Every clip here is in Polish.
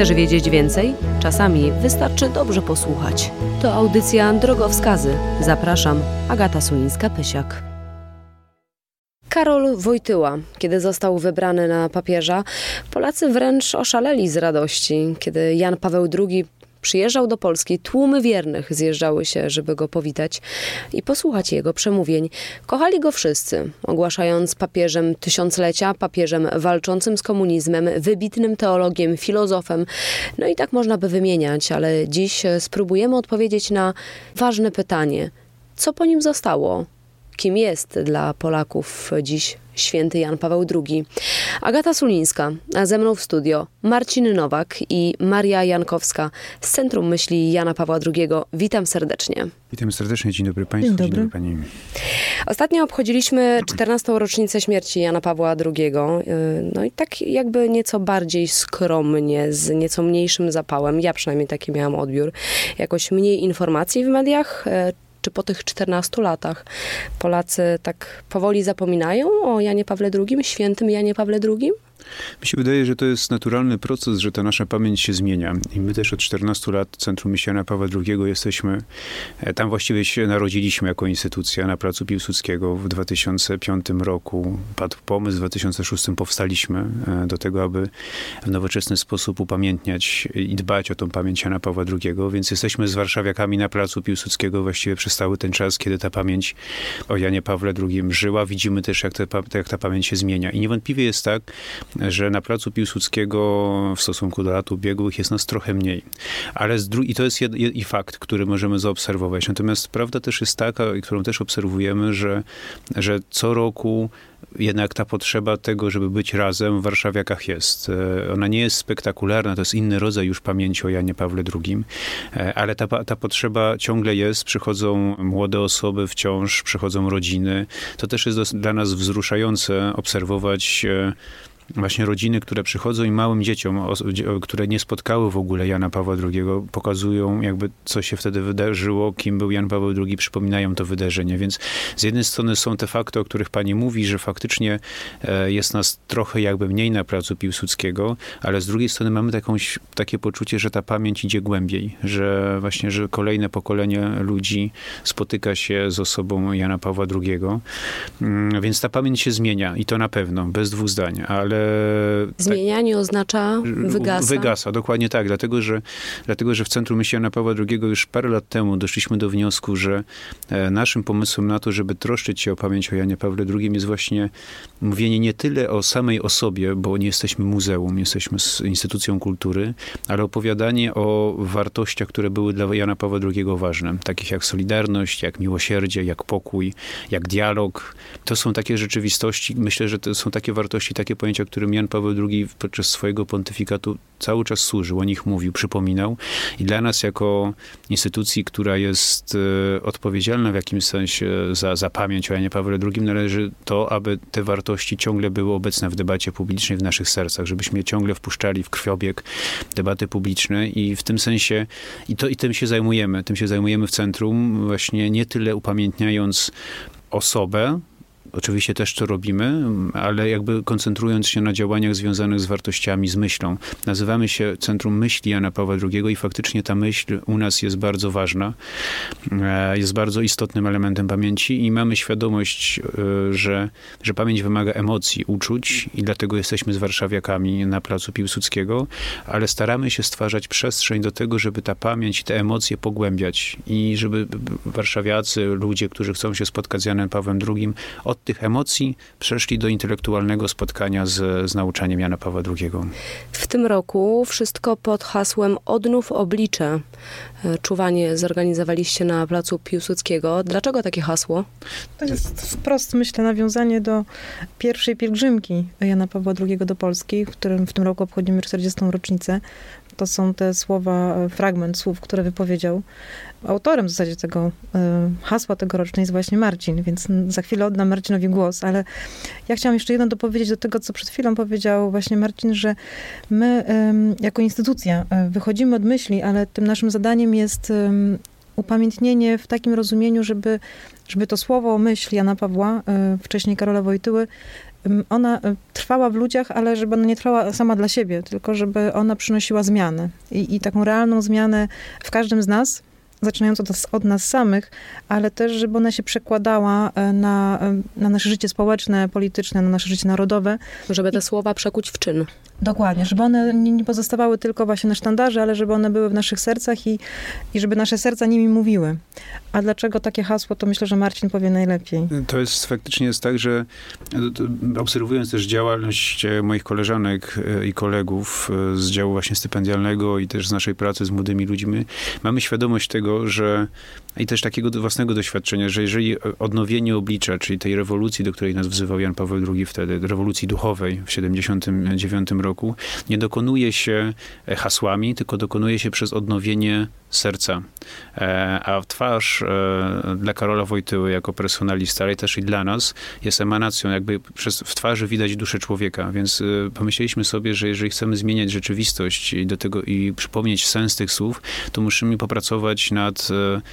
Chcesz wiedzieć więcej? Czasami wystarczy dobrze posłuchać. To audycja Drogowskazy. Zapraszam, Agata Sulińska-Pysiak. Karol Wojtyła, kiedy został wybrany na papieża, Polacy wręcz oszaleli z radości. Kiedy Jan Paweł II przyjeżdżał do Polski, tłumy wiernych zjeżdżały się, żeby go powitać i posłuchać jego przemówień. Kochali go wszyscy, ogłaszając papieżem tysiąclecia, papieżem walczącym z komunizmem, wybitnym teologiem, filozofem. No i tak można by wymieniać, ale dziś spróbujemy odpowiedzieć na ważne pytanie: co po nim zostało? Kim jest dla Polaków dziś święty Jan Paweł II. Agata Sulińska, a ze mną w studio Marcin Nowak i Maria Jankowska z Centrum Myśli Jana Pawła II. Witam serdecznie. Witam serdecznie, dzień dobry Państwu, dzień dobry, dzień dobry Pani. Ostatnio obchodziliśmy 14. rocznicę śmierci Jana Pawła II. No i tak jakby nieco bardziej skromnie, z nieco mniejszym zapałem, ja przynajmniej taki miałam odbiór, jakoś mniej informacji w mediach, czy po tych 14 latach Polacy tak powoli zapominają o Janie Pawle II, świętym Janie Pawle II? Mi się wydaje, że to jest naturalny proces, że ta nasza pamięć się zmienia. I my też od 14 lat Centrum Misjana Pawła II jesteśmy, e, tam właściwie się narodziliśmy jako instytucja na Placu Piłsudskiego w 2005 roku. Padł pomysł, w 2006 powstaliśmy e, do tego, aby w nowoczesny sposób upamiętniać i dbać o tą pamięć Jana Pawła II, więc jesteśmy z warszawiakami na Placu Piłsudskiego właściwie przez cały ten czas, kiedy ta pamięć o Janie Pawle II żyła. Widzimy też, jak, te, jak ta pamięć się zmienia. I niewątpliwie jest tak, że na placu Piłsudskiego w stosunku do lat ubiegłych jest nas trochę mniej. Ale dru- i to jest jed- i fakt, który możemy zaobserwować. Natomiast prawda też jest taka, którą też obserwujemy, że, że co roku jednak ta potrzeba tego, żeby być razem w warszawiakach jest. E, ona nie jest spektakularna, to jest inny rodzaj już pamięci o Janie Pawle II, e, ale ta, ta potrzeba ciągle jest. Przychodzą młode osoby wciąż, przychodzą rodziny. To też jest dla nas wzruszające obserwować e, właśnie rodziny, które przychodzą i małym dzieciom, które nie spotkały w ogóle Jana Pawła II, pokazują jakby co się wtedy wydarzyło, kim był Jan Paweł II, przypominają to wydarzenie. Więc z jednej strony są te fakty, o których pani mówi, że faktycznie e, jest nas trochę jakby mniej na placu Piłsudskiego, ale z drugiej strony mamy taką, takie poczucie, że ta pamięć idzie głębiej, że właśnie, że kolejne pokolenie ludzi spotyka się z osobą Jana Pawła II. Mm, więc ta pamięć się zmienia i to na pewno, bez dwóch zdań, ale. Zmienianie tak, oznacza wygasa. Wygasa, dokładnie tak. Dlatego że, dlatego, że w Centrum Misjana Pawła II już parę lat temu doszliśmy do wniosku, że e, naszym pomysłem na to, żeby troszczyć się o pamięć o Janie Pawle II jest właśnie mówienie nie tyle o samej osobie, bo nie jesteśmy muzeum, jesteśmy instytucją kultury, ale opowiadanie o wartościach, które były dla Jana Pawła II ważne, takich jak solidarność, jak miłosierdzie, jak pokój, jak dialog. To są takie rzeczywistości, myślę, że to są takie wartości, takie pojęcia, którym Jan Paweł II podczas swojego pontyfikatu cały czas służył, o nich mówił, przypominał. I dla nas, jako instytucji, która jest e, odpowiedzialna w jakimś sensie za, za pamięć o Janie Pawle II, należy to, aby te wartości ciągle były obecne w debacie publicznej, w naszych sercach, żebyśmy je ciągle wpuszczali w krwiobieg debaty publicznej i w tym sensie, i, to, i tym się zajmujemy, tym się zajmujemy w centrum, właśnie nie tyle upamiętniając osobę, oczywiście też to robimy, ale jakby koncentrując się na działaniach związanych z wartościami, z myślą. Nazywamy się Centrum Myśli Jana Pawła II i faktycznie ta myśl u nas jest bardzo ważna, e, jest bardzo istotnym elementem pamięci i mamy świadomość, e, że, że pamięć wymaga emocji, uczuć i dlatego jesteśmy z warszawiakami na Placu Piłsudskiego, ale staramy się stwarzać przestrzeń do tego, żeby ta pamięć te emocje pogłębiać i żeby warszawiacy, ludzie, którzy chcą się spotkać z Janem Pawłem II, od tych emocji przeszli do intelektualnego spotkania z, z nauczaniem Jana Pawła II. W tym roku wszystko pod hasłem Odnów oblicze. E, czuwanie zorganizowaliście na Placu Piłsudskiego. Dlaczego takie hasło? To jest wprost, myślę, nawiązanie do pierwszej pielgrzymki Jana Pawła II do Polski, w którym w tym roku obchodzimy 40. rocznicę. To są te słowa, e, fragment słów, które wypowiedział. Autorem w zasadzie tego e, hasła tegorocznej jest właśnie Marcin, więc za chwilę oddam Marcinowi głos, ale ja chciałam jeszcze jedno dopowiedzieć do tego, co przed chwilą powiedział właśnie Marcin, że my jako instytucja e, wychodzimy od myśli, ale tym naszym zadaniem jest upamiętnienie w takim rozumieniu, żeby, żeby to słowo, myśl Jana Pawła, wcześniej Karola Wojtyły, ona e, trwała w ludziach, ale żeby ona nie trwała sama dla siebie, tylko żeby ona przynosiła zmianę. I, i taką realną zmianę w każdym z nas, zaczynając od, od, nas samych, ale też, żeby ona się przekładała e, na, e, na nasze życie społeczne, polityczne, na nasze życie narodowe. Żeby te I, słowa przekuć w czyn. Dokładnie, żeby one nie, pozostawały tylko właśnie na sztandarze, ale żeby one były w naszych sercach i, i żeby nasze serca nimi mówiły. A dlaczego takie hasło, to myślę, że Marcin powie najlepiej. To jest faktycznie jest tak, że obserwując też działalność e, moich koleżanek i kolegów z działu właśnie stypendialnego i też z naszej pracy z młodymi ludźmi, mamy świadomość tego, że i też takiego własnego doświadczenia, że jeżeli odnowienie oblicza, czyli tej rewolucji, do której nas wzywał Jan Paweł II wtedy, rewolucji duchowej w 79 roku, nie dokonuje się e, hasłami, tylko dokonuje się przez odnowienie serca. E, a twarz e, dla Karola Wojtyły jako personalista, ale też i dla nas jest emanacją, jakby przez, w twarzy widać duszę człowieka, więc pomyśleliśmy sobie, że jeżeli chcemy zmieniać rzeczywistość i do tego i przypomnieć sens tych słów, to musimy popracować nad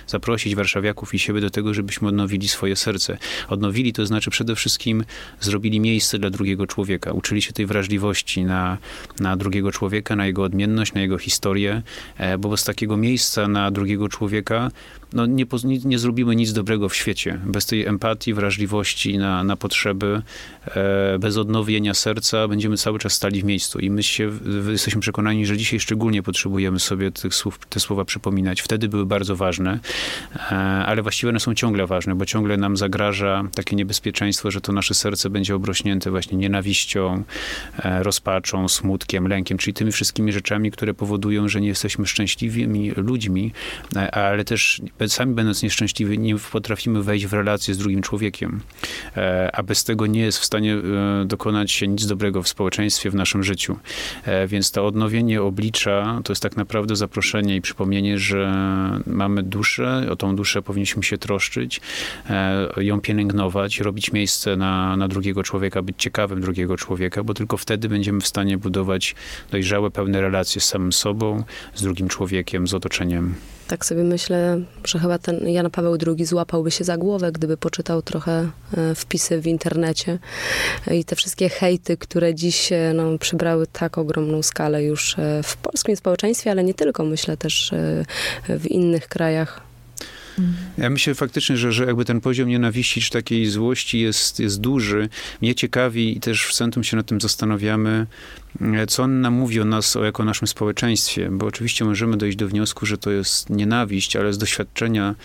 zaprosić warszawiaków i siebie do tego, żebyśmy odnowili swoje serce. Odnowili to znaczy przede wszystkim zrobili miejsce dla drugiego człowieka. Uczyli się tej wrażliwości na, na drugiego człowieka, na jego odmienność, na jego historię, e, bo z takiego miejsca na drugiego człowieka no nie, nie, zrobimy nic dobrego w świecie. Bez tej empatii, wrażliwości na, na potrzeby, e, bez odnowienia serca będziemy cały czas stali w miejscu. I my się, jesteśmy przekonani, że dzisiaj szczególnie potrzebujemy sobie tych słów, te słowa przypominać. Wtedy były bardzo ważne, e, ale właściwie one są ciągle ważne, bo ciągle nam zagraża takie niebezpieczeństwo, że to nasze serce będzie obrośnięte właśnie nienawiścią, e, rozpaczą, smutkiem, lękiem, czyli tymi wszystkimi rzeczami, które powodują, że nie jesteśmy szczęśliwymi ludźmi, e, ale też sami będąc nieszczęśliwi, nie potrafimy wejść w relację z drugim człowiekiem, e, a bez tego nie jest w stanie e, dokonać się nic dobrego w społeczeństwie, w naszym życiu. E, więc to odnowienie oblicza to jest tak naprawdę zaproszenie i przypomnienie, że mamy duszę, o tą duszę powinniśmy się troszczyć, ją pielęgnować, robić miejsce na, na drugiego człowieka, być ciekawym drugiego człowieka, bo tylko wtedy będziemy w stanie budować dojrzałe, pełne relacje z samym sobą, z drugim człowiekiem, z otoczeniem. Tak sobie myślę, że chyba ten Jan Paweł II złapałby się za głowę, gdyby poczytał trochę e, wpisy w internecie i te wszystkie hejty, które dziś e, no, przybrały tak ogromną skalę już e, w polskim społeczeństwie, ale nie tylko, myślę też w innych krajach. Ja myślę faktycznie, że, że jakby ten poziom nienawiści czy takiej złości jest, jest duży. Mnie ciekawi i też w centrum się nad tym zastanawiamy, co on nam mówi o nas, o jako naszym społeczeństwie, bo oczywiście możemy dojść do wniosku, że to jest nienawiść, ale z doświadczenia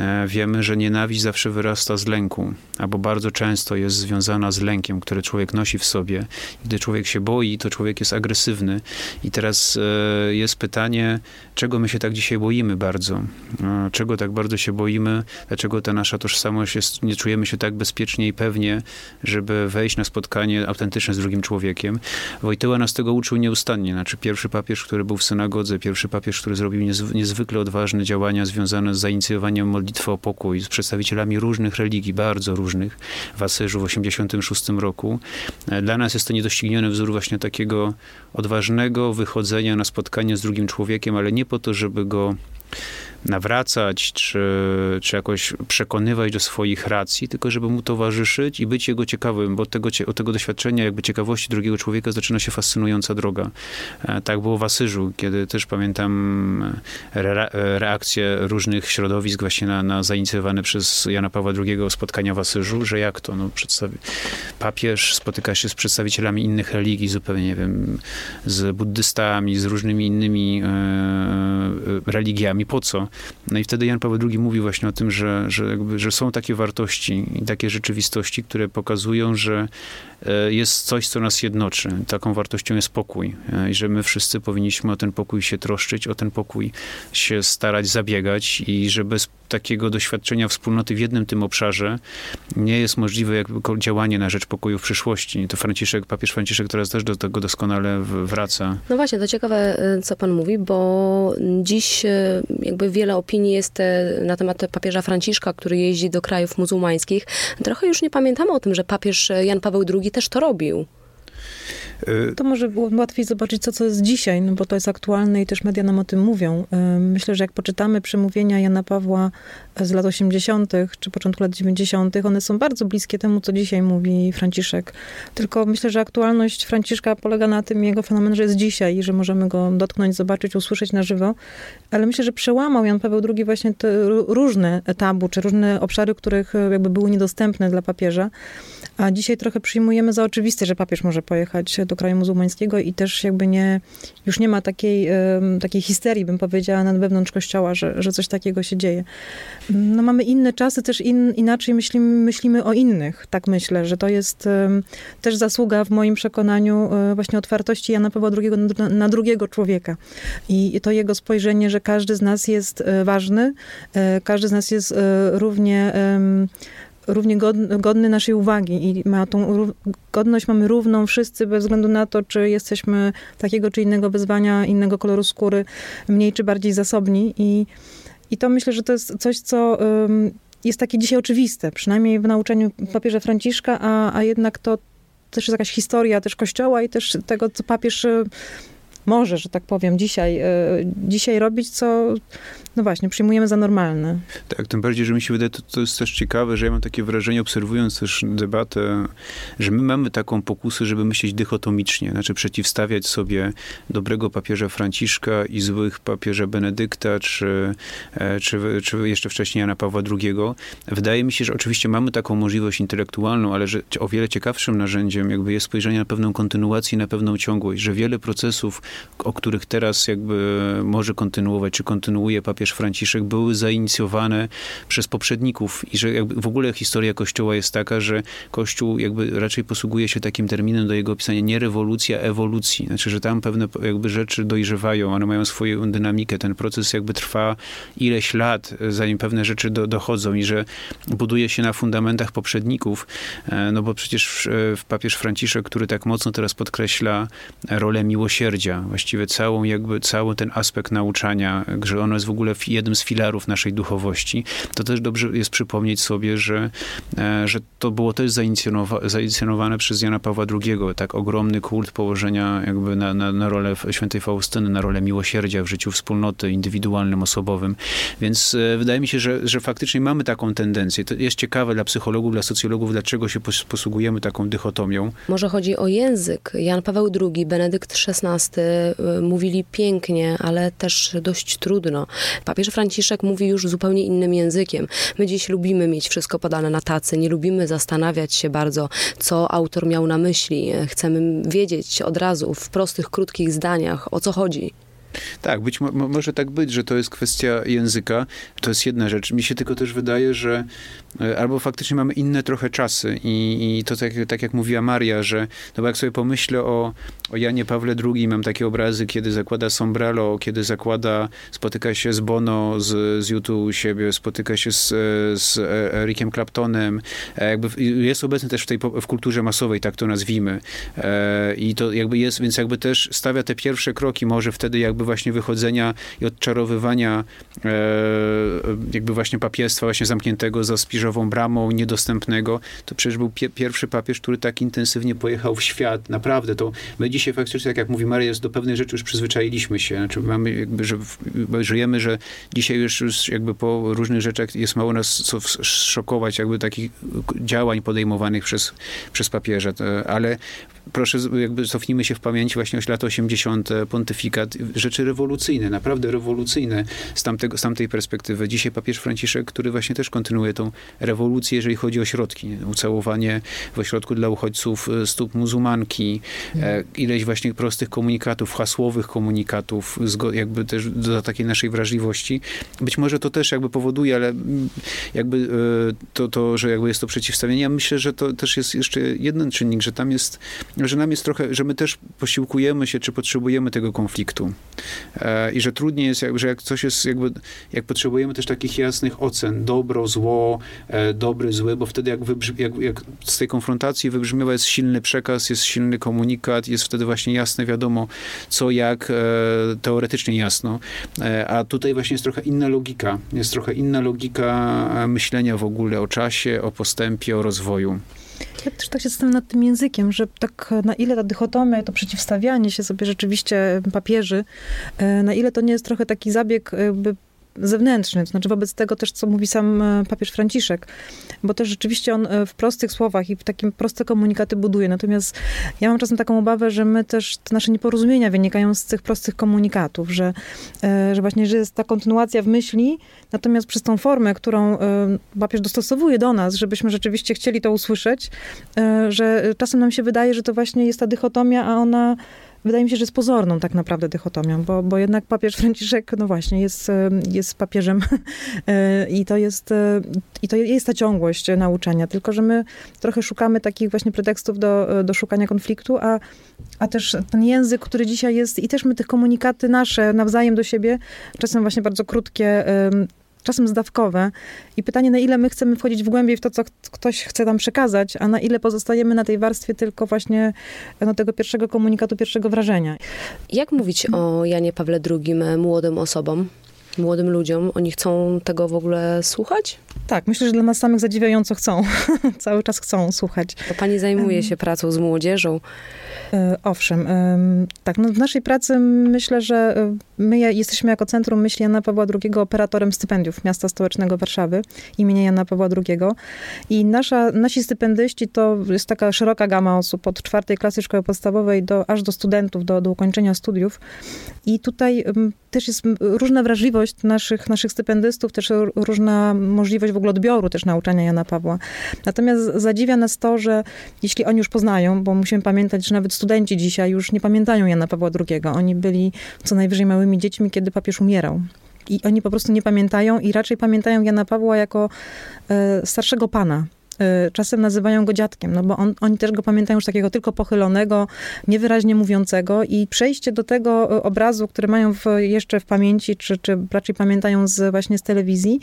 e, wiemy, że nienawiść zawsze wyrasta z lęku, albo bardzo często jest związana z lękiem, który człowiek nosi w sobie. Gdy człowiek się boi, to człowiek jest agresywny. I teraz e, jest pytanie, czego my się tak dzisiaj boimy bardzo? E, czego tak bardzo się boimy? Dlaczego ta nasza tożsamość jest, nie czujemy się tak bezpiecznie i pewnie, żeby wejść na spotkanie autentyczne z drugim człowiekiem? Tyła nas tego uczył nieustannie. Znaczy pierwszy papież, który był w synagodze, pierwszy papież, który zrobił niezwykle odważne działania związane z zainicjowaniem modlitwy o pokój z przedstawicielami różnych religii, bardzo różnych, w Asyżu w 86 roku. Dla nas jest to niedościgniony wzór właśnie takiego odważnego wychodzenia na spotkanie z drugim człowiekiem, ale nie po to, żeby go nawracać, czy, czy jakoś przekonywać do swoich racji, tylko żeby mu towarzyszyć i być jego ciekawym, bo od tego, od tego doświadczenia, jakby ciekawości drugiego człowieka zaczyna się fascynująca droga. E, tak było w Asyżu, kiedy też pamiętam e, re, reakcje różnych środowisk właśnie na, na zainicjowane przez Jana Pawła II spotkania w Asyżu, że jak to, no, papież spotyka się z przedstawicielami innych religii, zupełnie, nie wiem, z buddystami, z różnymi innymi e, religiami. Po co? No i wtedy Jan Paweł II mówi właśnie o tym, że, że, jakby, że są takie wartości i takie rzeczywistości, które pokazują, że e, jest coś, co nas jednoczy. Taką wartością jest pokój e, i że my wszyscy powinniśmy o ten pokój się troszczyć, o ten pokój się starać, zabiegać i że bez takiego doświadczenia wspólnoty w jednym tym obszarze nie jest możliwe jakby działanie na rzecz pokoju w przyszłości. To Franciszek, papież Franciszek teraz też do tego doskonale wraca. No właśnie, to ciekawe, e, co pan mówi, bo dziś jakby wiele opinii jest e, na temat papieża Franciszka, który jeździ do krajów muzułmańskich. Trochę już nie pamiętamy o tym, że papież Jan Paweł II też to robił. To może było łatwiej zobaczyć, co, co jest dzisiaj, no bo to jest aktualne i też media nam o tym mówią. Myślę, że jak poczytamy przemówienia Jana Pawła z lat 80. czy początku lat 90., one są bardzo bliskie temu, co dzisiaj mówi Franciszek. Tylko myślę, że aktualność Franciszka polega na tym jego fenomen, że jest dzisiaj i że możemy go dotknąć, zobaczyć, usłyszeć na żywo. Ale myślę, że przełamał Jan Paweł II właśnie te różne tabu, czy różne obszary, których jakby były niedostępne dla papieża. A dzisiaj trochę przyjmujemy za oczywiste, że papież może pojechać do kraju muzułmańskiego i też jakby nie, już nie ma takiej, takiej histerii, bym powiedziała, na wewnątrz kościoła, że, że coś takiego się dzieje. No mamy inne czasy, też in, inaczej myślimy, myślimy o innych, tak myślę, że to jest też zasługa w moim przekonaniu e, właśnie otwartości Jana Pawła II na, na drugiego człowieka. I to jego spojrzenie, że każdy z nas jest e, ważny, e, każdy z nas jest równie równie godny, naszej uwagi i ma tą godność mamy równą wszyscy bez względu na to, czy jesteśmy takiego czy innego wyzwania, innego koloru skóry, mniej czy bardziej zasobni i, i to myślę, że to jest coś, co um, jest takie dzisiaj oczywiste, przynajmniej w nauczaniu papieża Franciszka, a, a jednak to też jest jakaś historia też Kościoła i też tego, co papież może, że tak powiem, dzisiaj, e, dzisiaj robić, co no właśnie, przyjmujemy za normalne. Tak, tym bardziej, że mi się wydaje, to, to jest też ciekawe, że ja mam takie wrażenie, obserwując też debatę, że my mamy taką pokusę, żeby myśleć dychotomicznie, znaczy przeciwstawiać sobie dobrego papieża Franciszka i złych papieża Benedykta, czy, e, czy, czy jeszcze wcześniej Jana Pawła II. Wydaje mi się, że oczywiście mamy taką możliwość intelektualną, ale że o wiele ciekawszym narzędziem jakby jest spojrzenie na pewną kontynuację, na pewną ciągłość, że wiele procesów, o których teraz jakby może kontynuować, czy kontynuuje papież Franciszek, były zainicjowane przez poprzedników i że w ogóle historia Kościoła jest taka, że Kościół jakby raczej posługuje się takim terminem do jego opisania nie rewolucja, ewolucji. Znaczy, że tam pewne jakby rzeczy dojrzewają, one mają swoją dynamikę, ten proces jakby trwa ileś lat, zanim pewne rzeczy do, dochodzą i że buduje się na fundamentach poprzedników, e, no bo przecież w papież Franciszek, który tak mocno teraz podkreśla rolę miłosierdzia, właściwie całą jakby, cały ten aspekt nauczania, że ono jest w ogóle jednym z filarów naszej duchowości, to też dobrze jest przypomnieć sobie, że, e, że to było też zainicjonowane przez Jana Pawła II, tak ogromny kult położenia jakby na, na, na rolę świętej Faustyny, na rolę miłosierdzia w życiu wspólnoty, indywidualnym, osobowym. Więc e, wydaje mi się, że, że faktycznie mamy taką tendencję. To jest ciekawe dla psychologów, dla socjologów, dlaczego się posługujemy taką dychotomią. Może chodzi o język. Jan Paweł II, Benedykt XVI Y, mówili pięknie, ale też dość trudno. Papież Franciszek mówi już zupełnie innym językiem. My dziś lubimy mieć wszystko podane na tacy, nie lubimy zastanawiać się bardzo, co autor miał na myśli. Chcemy wiedzieć od razu w prostych, krótkich zdaniach, o co chodzi. Tak, być mo może tak być, że to jest kwestia języka. To jest jedna rzecz. Mi się tylko też wydaje, że e, albo faktycznie mamy inne trochę czasy i, i to tak, tak, jak mówiła Maria, że no bo jak sobie pomyślę o, o Janie Pawle II, mam takie obrazy, kiedy zakłada sombrero, kiedy zakłada, spotyka się z Bono z, z YouTube siebie, spotyka się z, z Ericiem Claptonem, e, jakby jest obecny też w tej w kulturze masowej, tak to nazwijmy. E, I to jakby jest, więc jakby też stawia te pierwsze kroki, może wtedy jakby właśnie wychodzenia i odczarowywania e, jakby właśnie papiestwa właśnie zamkniętego za spiżową bramą, niedostępnego, to przecież był pie pierwszy papież, który tak intensywnie pojechał w świat. Naprawdę, to my dzisiaj faktycznie, tak jak mówi Maria, do pewnej rzeczy już przyzwyczailiśmy się. Znaczy mamy jakby, że żyjemy, że dzisiaj już, już jakby po różnych rzeczach jest mało nas co szokować, jakby takich działań podejmowanych przez, przez papieża. Ale proszę, jakby cofnijmy się w pamięci właśnie o lata 80. pontyfikat, rzeczy rewolucyjne, naprawdę rewolucyjne z, tamtego, z tamtej perspektywy. Dzisiaj papież Franciszek, który właśnie też kontynuuje tą rewolucję, jeżeli chodzi o środki. Ucałowanie w ośrodku dla uchodźców e, stóp muzułmanki, mm. ileś właśnie prostych komunikatów, hasłowych komunikatów, jakby też do takiej naszej wrażliwości. Być może to też jakby powoduje, ale jakby e, to, to że jakby jest to przeciwstawienie. Ja myślę, że to też jest jeszcze jeden czynnik, że tam jest że nam jest trochę, że my też posiłkujemy się, czy potrzebujemy tego konfliktu. E, I że trudniej jest, że jak coś jest jakby, jak potrzebujemy też takich jasnych ocen, dobro, zło, e, dobry, zły, bo wtedy jak, jak, jak z tej konfrontacji wybrzmiewa jest silny przekaz, jest silny komunikat, jest wtedy właśnie jasne, wiadomo co, jak, e, teoretycznie jasno. A tutaj właśnie jest trochę inna logika. Jest trochę inna logika myślenia w ogóle o czasie, o postępie, o rozwoju. Ja też tak się zastanawiam nad tym językiem, że tak na ile ta dychotomia, to przeciwstawianie się sobie rzeczywiście papieży, e, na ile to nie jest trochę taki zabieg jakby zewnętrzny, to znaczy wobec tego też, co mówi sam e, papież Franciszek, bo też rzeczywiście on e, w prostych słowach i w takim proste komunikaty buduje. Natomiast ja mam czasem taką obawę, że my też, te nasze nieporozumienia wynikają z tych prostych komunikatów, że, e, że właśnie, że jest ta kontynuacja w myśli, natomiast przez tą formę, którą papież dostosowuje do nas, żebyśmy rzeczywiście chcieli to usłyszeć, że czasem nam się wydaje, że to właśnie jest ta dychotomia, a ona wydaje mi się, że jest pozorną tak naprawdę dychotomią, bo, bo jednak papież Franciszek, no właśnie, jest, e, jest papieżem e, i to jest, e, i to jest ta ciągłość nauczania, tylko że my trochę szukamy takich właśnie pretekstów do, do szukania konfliktu, a, a też ten język, który dzisiaj jest i też my tych komunikaty nasze nawzajem do siebie, czasem właśnie bardzo krótkie, czasem zdawkowe. I pytanie, na ile my chcemy wchodzić w głębiej w to, co ktoś chce nam przekazać, a na ile pozostajemy na tej warstwie tylko właśnie no, tego pierwszego komunikatu, pierwszego wrażenia. Jak mówić o Janie Pawle II młodym osobom? młodym ludziom? Oni chcą tego w ogóle słuchać? Tak, myślę, że dla nas samych zadziwiająco chcą. Cały czas chcą słuchać. Bo pani zajmuje się pracą z młodzieżą. E, owszem, tak. No w naszej pracy myślę, że e, my jesteśmy jako Centrum Myśli Jana Pawła II operatorem stypendiów Miasta Stołecznego Warszawy imienia Jana Pawła II. I nasza, nasi stypendyści to jest taka szeroka gama osób od czwartej klasy szkoły podstawowej do, aż do studentów, do, do ukończenia studiów. I tutaj też jest różna wrażliwość naszych, naszych stypendystów, też różna możliwość w ogóle odbioru też nauczania Jana Pawła. Natomiast zadziwia nas to, że jeśli oni już poznają, bo musimy pamiętać, że nawet studenci dzisiaj już nie pamiętają Jana Pawła II. Oni byli co najwyżej małymi dziećmi, kiedy papież umierał. I oni po prostu nie pamiętają i raczej pamiętają Jana Pawła jako e, starszego pana, czasem nazywają go dziadkiem, no bo on, oni też go pamiętają już takiego tylko pochylonego, niewyraźnie mówiącego i przejście do tego y, obrazu, który mają w, jeszcze w pamięci, czy, czy raczej pamiętają z, właśnie z telewizji,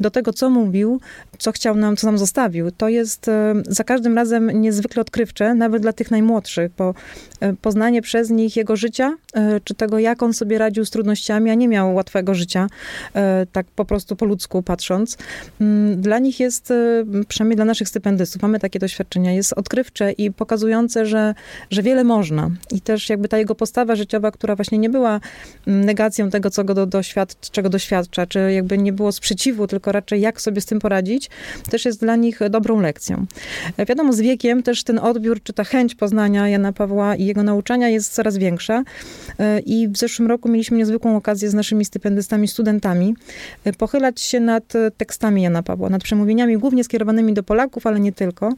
do tego, co mówił, co chciał nam, co nam zostawił, to jest y, za każdym razem niezwykle odkrywcze, nawet dla tych najmłodszych, bo poznanie przez nich jego życia, czy tego, jak on sobie radził z trudnościami, a nie miał łatwego życia, tak po prostu po ludzku patrząc, mm, dla nich jest, przynajmniej dla nas naszych stypendystów, mamy takie doświadczenia, jest odkrywcze i pokazujące, że, że wiele można. I też jakby ta jego postawa życiowa, która właśnie nie była mm, negacją tego, co go do, doświad czego doświadcza, czy jakby nie było sprzeciwu, tylko raczej jak sobie z tym poradzić, też jest dla nich dobrą lekcją. E, wiadomo, z wiekiem też ten odbiór, czy ta chęć poznania Jana Pawła i jego nauczania jest coraz większa. E, I w zeszłym roku mieliśmy niezwykłą okazję z naszymi stypendystami, studentami, e, pochylać się nad tekstami Jana Pawła, nad przemówieniami głównie skierowanymi do Polaków, Polaków, ale nie tylko.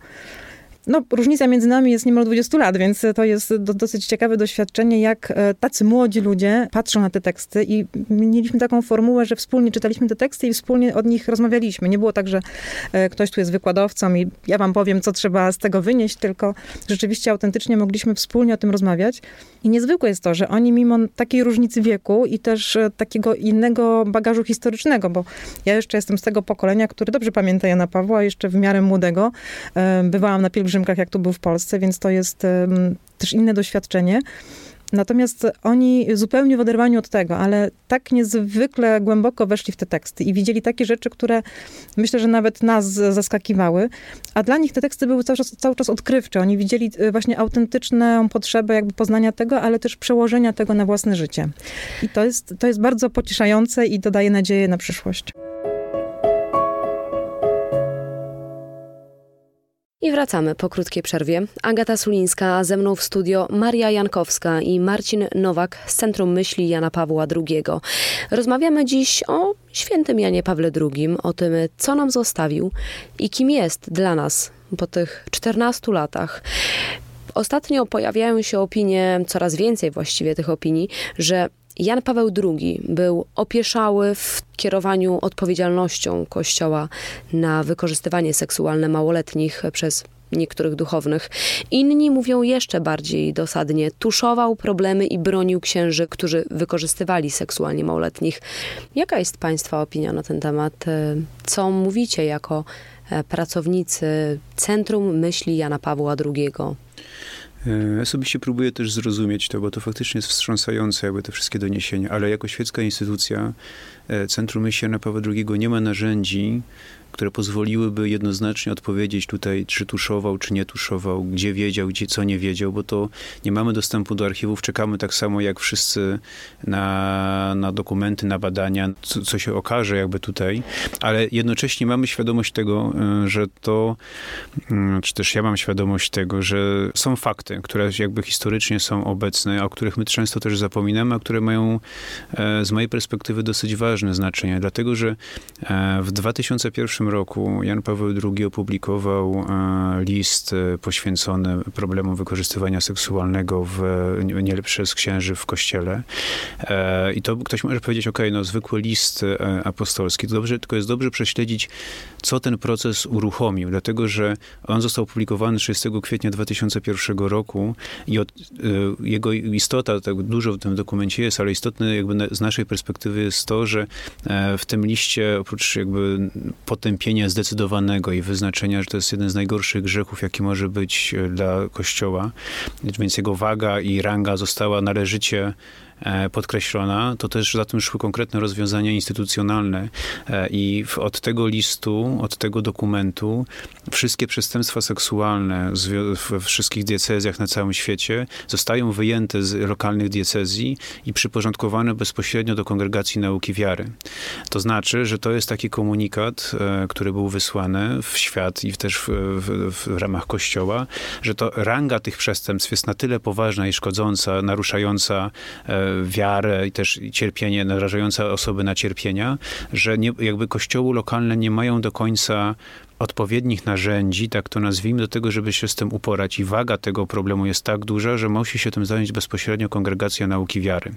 No, różnica między nami jest niemal 20 lat, więc to jest do, dosyć ciekawe doświadczenie, jak e, tacy młodzi ludzie patrzą na te teksty i mieliśmy taką formułę, że wspólnie czytaliśmy te teksty i wspólnie od nich rozmawialiśmy. Nie było tak, że e, ktoś tu jest wykładowcą i ja wam powiem, co trzeba z tego wynieść, tylko rzeczywiście autentycznie mogliśmy wspólnie o tym rozmawiać. I niezwykłe jest to, że oni mimo takiej różnicy wieku i też e, takiego innego bagażu historycznego, bo ja jeszcze jestem z tego pokolenia, który dobrze pamięta Jana Pawła, jeszcze w miarę młodego. Bywałam na pielgrzymkach, jak tu był w Polsce, więc to jest też inne doświadczenie. Natomiast oni zupełnie w oderwaniu od tego, ale tak niezwykle głęboko weszli w te teksty i widzieli takie rzeczy, które myślę, że nawet nas zaskakiwały, a dla nich te teksty były cały czas, cały czas odkrywcze. Oni widzieli e, właśnie autentyczną potrzebę jakby poznania tego, ale też przełożenia tego na własne życie. I to jest, to jest bardzo pocieszające i dodaje nadzieję na przyszłość. I wracamy po krótkiej przerwie. Agata Sulińska, ze mną w studio Maria Jankowska i Marcin Nowak z Centrum Myśli Jana Pawła II. Rozmawiamy dziś o świętym Janie Pawle II, o tym, co nam zostawił i kim jest dla nas po tych 14 latach. Ostatnio pojawiają się opinie, coraz więcej właściwie tych opinii, że Jan Paweł II był opieszały w kierowaniu odpowiedzialnością Kościoła na wykorzystywanie seksualne małoletnich przez niektórych duchownych. Inni mówią jeszcze bardziej dosadnie, tuszował problemy i bronił księży, którzy wykorzystywali seksualnie małoletnich. Jaka jest Państwa opinia na ten temat? Co mówicie jako e, pracownicy Centrum Myśli Jana Pawła II? E, osobiście próbuję też zrozumieć to, bo to faktycznie jest wstrząsające, jakby te wszystkie doniesienia, ale jako świecka instytucja e, Centrum Myśli Jana Pawła II nie ma narzędzi, które pozwoliłyby jednoznacznie odpowiedzieć tutaj, czy tuszował, czy nie tuszował, gdzie wiedział, gdzie co nie wiedział, bo to nie mamy dostępu do archiwów, czekamy tak samo jak wszyscy na, na dokumenty, na badania, co, co się okaże jakby tutaj, ale jednocześnie mamy świadomość tego, e, że to, mm, czy też ja mam świadomość tego, że są fakty, które jakby historycznie są obecne, o których my często też zapominamy, a które mają e, z mojej perspektywy dosyć ważne znaczenie, dlatego że e, w 2001 roku Jan Paweł II opublikował e, list e, poświęcony problemom wykorzystywania seksualnego w, nie, przez księży w kościele. E, I to ktoś może powiedzieć, ok, no zwykły list apostolski, to dobrze, tylko jest dobrze prześledzić, co ten proces uruchomił, dlatego że on został opublikowany 30 kwietnia 2001 roku i od, jego istota, tak dużo w tym dokumencie jest, ale istotne jakby z naszej perspektywy jest to, że w tym liście oprócz jakby potem potępienia zdecydowanego i wyznaczenia, że to jest jeden z najgorszych grzechów, jaki może być e, dla Kościoła. Więc jego waga i ranga została należycie podkreślona, to też za tym szły konkretne rozwiązania instytucjonalne e, i od tego listu, od tego dokumentu wszystkie przestępstwa seksualne we wszystkich diecezjach na całym świecie zostają wyjęte z lokalnych diecezji i przyporządkowane bezpośrednio do Kongregacji Nauki Wiary. To znaczy, że to jest taki komunikat, e, który był wysłany w świat i też w, w, w ramach Kościoła, że to ranga tych przestępstw jest na tyle poważna i szkodząca, naruszająca wiarę i też cierpienie, narażające osoby na cierpienia, że nie, jakby kościoły lokalne nie mają do końca odpowiednich narzędzi, tak to nazwijmy, do tego, żeby się z tym uporać. I waga tego problemu jest tak duża, że musi się tym zająć bezpośrednio Kongregacja Nauki Wiary.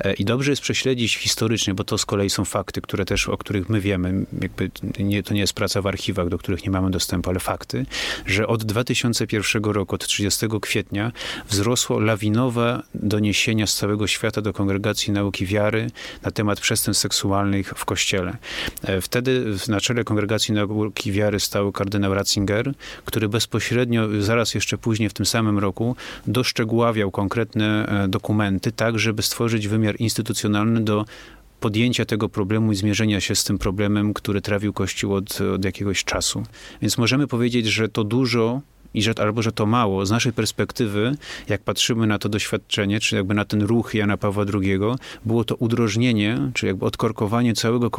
E, I dobrze jest prześledzić historycznie, bo to z kolei są fakty, które też, o których my wiemy, jakby nie, to nie jest praca w archiwach, do których nie mamy dostępu, ale fakty, że od 2001 roku, od 30 kwietnia wzrosło lawinowe doniesienia z całego świata do Kongregacji Nauki Wiary na temat przestępstw seksualnych w Kościele. E, wtedy na czele Kongregacji Nauki Wiary stał kardynał Ratzinger, który bezpośrednio, zaraz jeszcze później w tym samym roku, doszczegóławiał konkretne e, dokumenty, tak żeby stworzyć wymiar instytucjonalny do podjęcia tego problemu i zmierzenia się z tym problemem, który trawił Kościół od, od jakiegoś czasu. Więc możemy powiedzieć, że to dużo i że, albo że to mało. Z naszej perspektywy, jak patrzymy na to doświadczenie, czy jakby na ten ruch Jana Pawła II, było to udrożnienie, czy jakby odkorkowanie całego